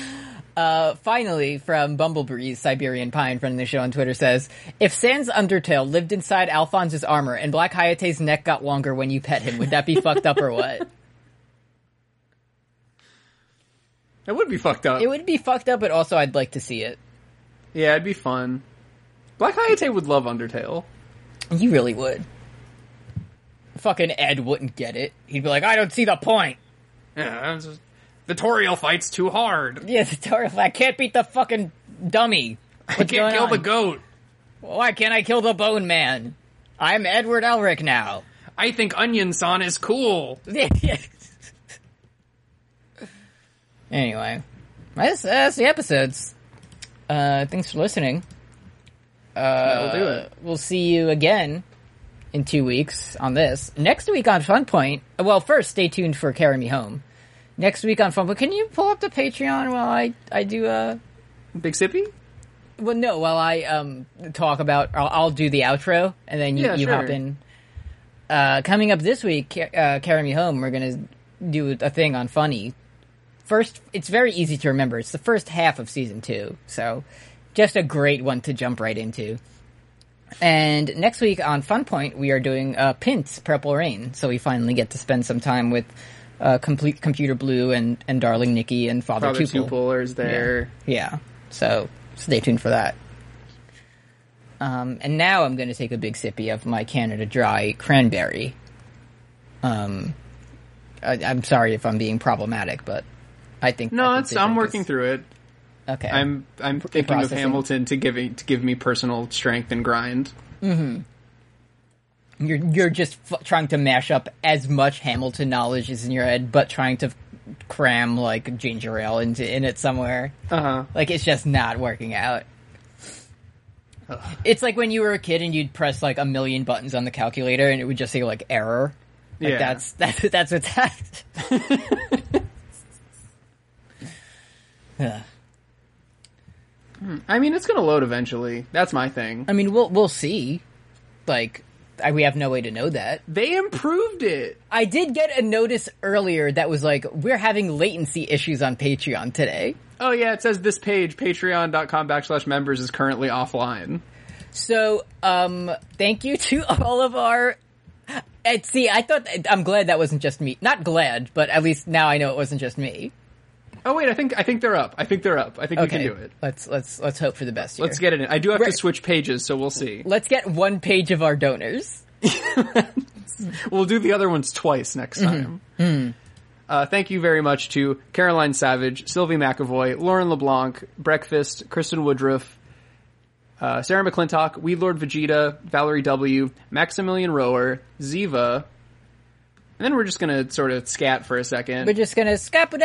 Uh, finally, from Bumblebreeze, Siberian Pine, friend of the show on Twitter says, If Sans Undertale lived inside Alphonse's armor and Black Hayate's neck got longer when you pet him, would that be fucked up or what? That would be fucked up. It would be fucked up, but also I'd like to see it. yeah, it'd be fun. Black Hayate would love Undertale. You really would. Fucking Ed wouldn't get it. He'd be like, I don't see the point. Yeah, the Toriel fight's too hard. Yeah, the Taurus, I can't beat the fucking dummy. I can't kill the goat. Why can't I kill the Bone Man? I'm Edward Elric now. I think Onion Son is cool. anyway, that's, that's the episodes. Uh, thanks for listening. That'll do it. We'll see you again in two weeks on this. Next week on Fun Point. Well, first, stay tuned for Carry Me Home. Next week on Fun can you pull up the Patreon while I I do a Big Sippy? Well, no. While I um talk about, I'll, I'll do the outro, and then you, Yeah, you sure. hop in. Uh, coming up this week, uh, carry me home. We're gonna do a thing on funny. First, it's very easy to remember. It's the first half of season two, so just a great one to jump right into. And next week on Fun Point, we are doing uh, Pint Purple Rain, so we finally get to spend some time with uh, complete Computer Blue and and Darling Nikki and Father, Father Tupel. Tupler is there. Yeah. So stay tuned for that. Um, and now I'm going to take a big sippy of my Canada Dry cranberry. Um, I, I'm sorry if I'm being problematic, but I think No, I think it's, I'm working is- through it. Okay, I'm I'm thinking of. Hamilton to give to give me personal strength and grind. You're you're just f- trying to mash up as much Hamilton knowledge as in your head, but trying to cram like ginger ale into in it somewhere. Uh huh. Like it's just not working out. It's like when you were a kid and you'd press like a million buttons on the calculator and it would just say like error. Like Yeah. that's that's that's what's that. Yeah. I mean, it's gonna load eventually. That's my thing. I mean, we'll we'll see. Like, I, we have no way to know that. They improved it. I did get a notice earlier that was like, we're having latency issues on Patreon today. Oh yeah, it says this page, patreon.com backslash members is currently offline. So, um, thank you to all of our. And see, I thought I'm glad that wasn't just me. Not glad, but at least now I know it wasn't just me. Oh wait, I think I think they're up. I think they're up. I think we can do it. let's let's let's hope for the best. Here. Let's get it in. I do have to switch pages, so we'll see. let's get one page of our donors. We'll do the other ones twice next time. Uh, thank you very much to Caroline Savage, Sylvie McAvoy, Lauren LeBlanc, Breakfast, Kristen Woodruff, uh, Sarah McClintock, Weed Lord Vegeta, Valerie W, Maximilian Rower, Ziva, and then we're just gonna sort of scat for a second. We're just gonna scap it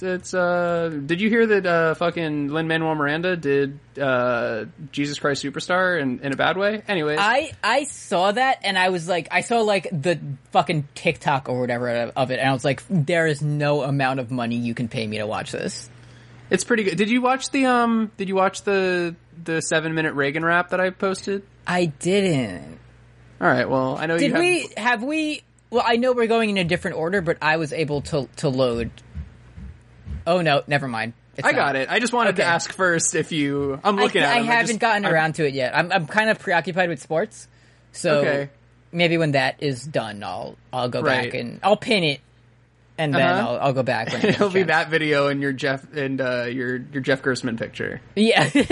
Uh, it's uh. Did you hear that? Uh, fucking Lin Manuel Miranda did uh, Jesus Christ Superstar in, in a bad way. Anyways, I I saw that and I was like, I saw like the fucking TikTok or whatever of it, and I was like, there is no amount of money you can pay me to watch this. it's pretty good. Did you watch the um? Did you watch the the seven minute Reagan rap that I posted? I didn't. All right. Well, I know Did you have, we have we? Well, I know we're going in a different order, but I was able to to load. Oh no, never mind. It's I not. got it. I just wanted to ask first if you. I'm I, looking at. I them. haven't just- gotten I'm- around to it yet. I'm I'm kind of preoccupied with sports, so Okay. maybe when that is done, I'll I'll go Right. back and I'll pin it, and then Uh-huh. I'll I'll go back. When It'll be that video and your Jeff and uh, your your Jeff Gerstmann picture. Yeah.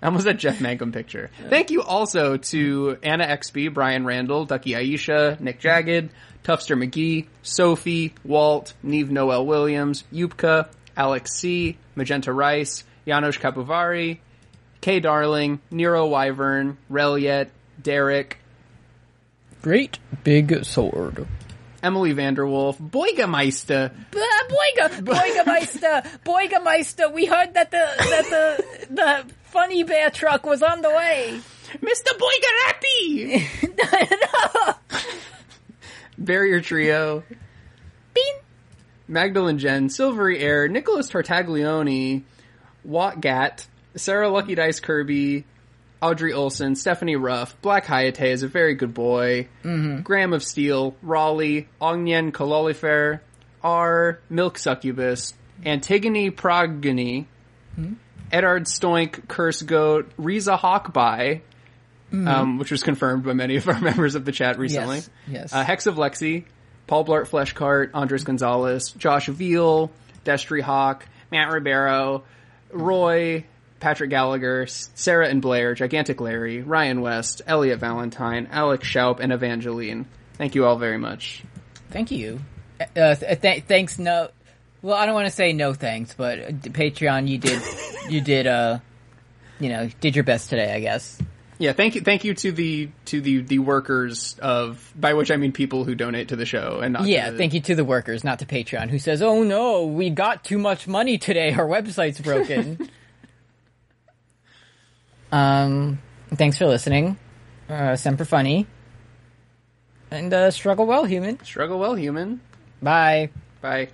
I almost said Jeff Mangum picture. Thank you also to Anna XB, Brian Randall, Ducky Aisha, Nick Jagged, Tufster McGee, Sophie, Walt, Neve Noel Williams, Yupka, Alex C, Magenta Rice, Janos Kapuvari, Kay Darling, Nero Wyvern, Reliet, Derek, Great big sword. Emily Vanderwolf, Boigameister, Boiga, Boigameister, Boigameister. We heard that the that the the funny bear truck was on the way. Mr. Boigarappy! Barrier Trio, Bean. Magdalene Jen, Silvery Air, Nicholas Tartaglione, Watt Gat, Sarah Lucky Dice Kirby, Audrey Olson, Stephanie Ruff, Black Hayate is a very good boy, mm-hmm. Graham of Steel, Raleigh, Onyen Kololifer, R, Milk Succubus, Antigone Progony, hmm? Edard Stoink, Curse Goat, Riza Hawkby, um, which was confirmed by many of our members of the chat recently. Yes, yes. Uh, Hex of Lexi, Paul Blart Fleshcart, Andres Gonzalez, Josh Veal, Destry Hawk, Matt Ribeiro, Roy, Patrick Gallagher, Sarah and Blair, Gigantic Larry, Ryan West, Elliot Valentine, Alex Schaup, and Evangeline. Thank you all very much. Thank you. Uh, th- thanks. No. Well, I don't want to say no thanks, but uh, Patreon, you did, you did, uh, you know, did your best today, I guess. Yeah, thank you, thank you to the to the the workers of by which I mean people who donate to the show and not Yeah, the, thank you to the workers, not to Patreon, who says, "Oh no, we got too much money today. Our website's broken." um, thanks for listening. Uh, semper funny, and uh, struggle well, human. Struggle well, human. Bye. Bye.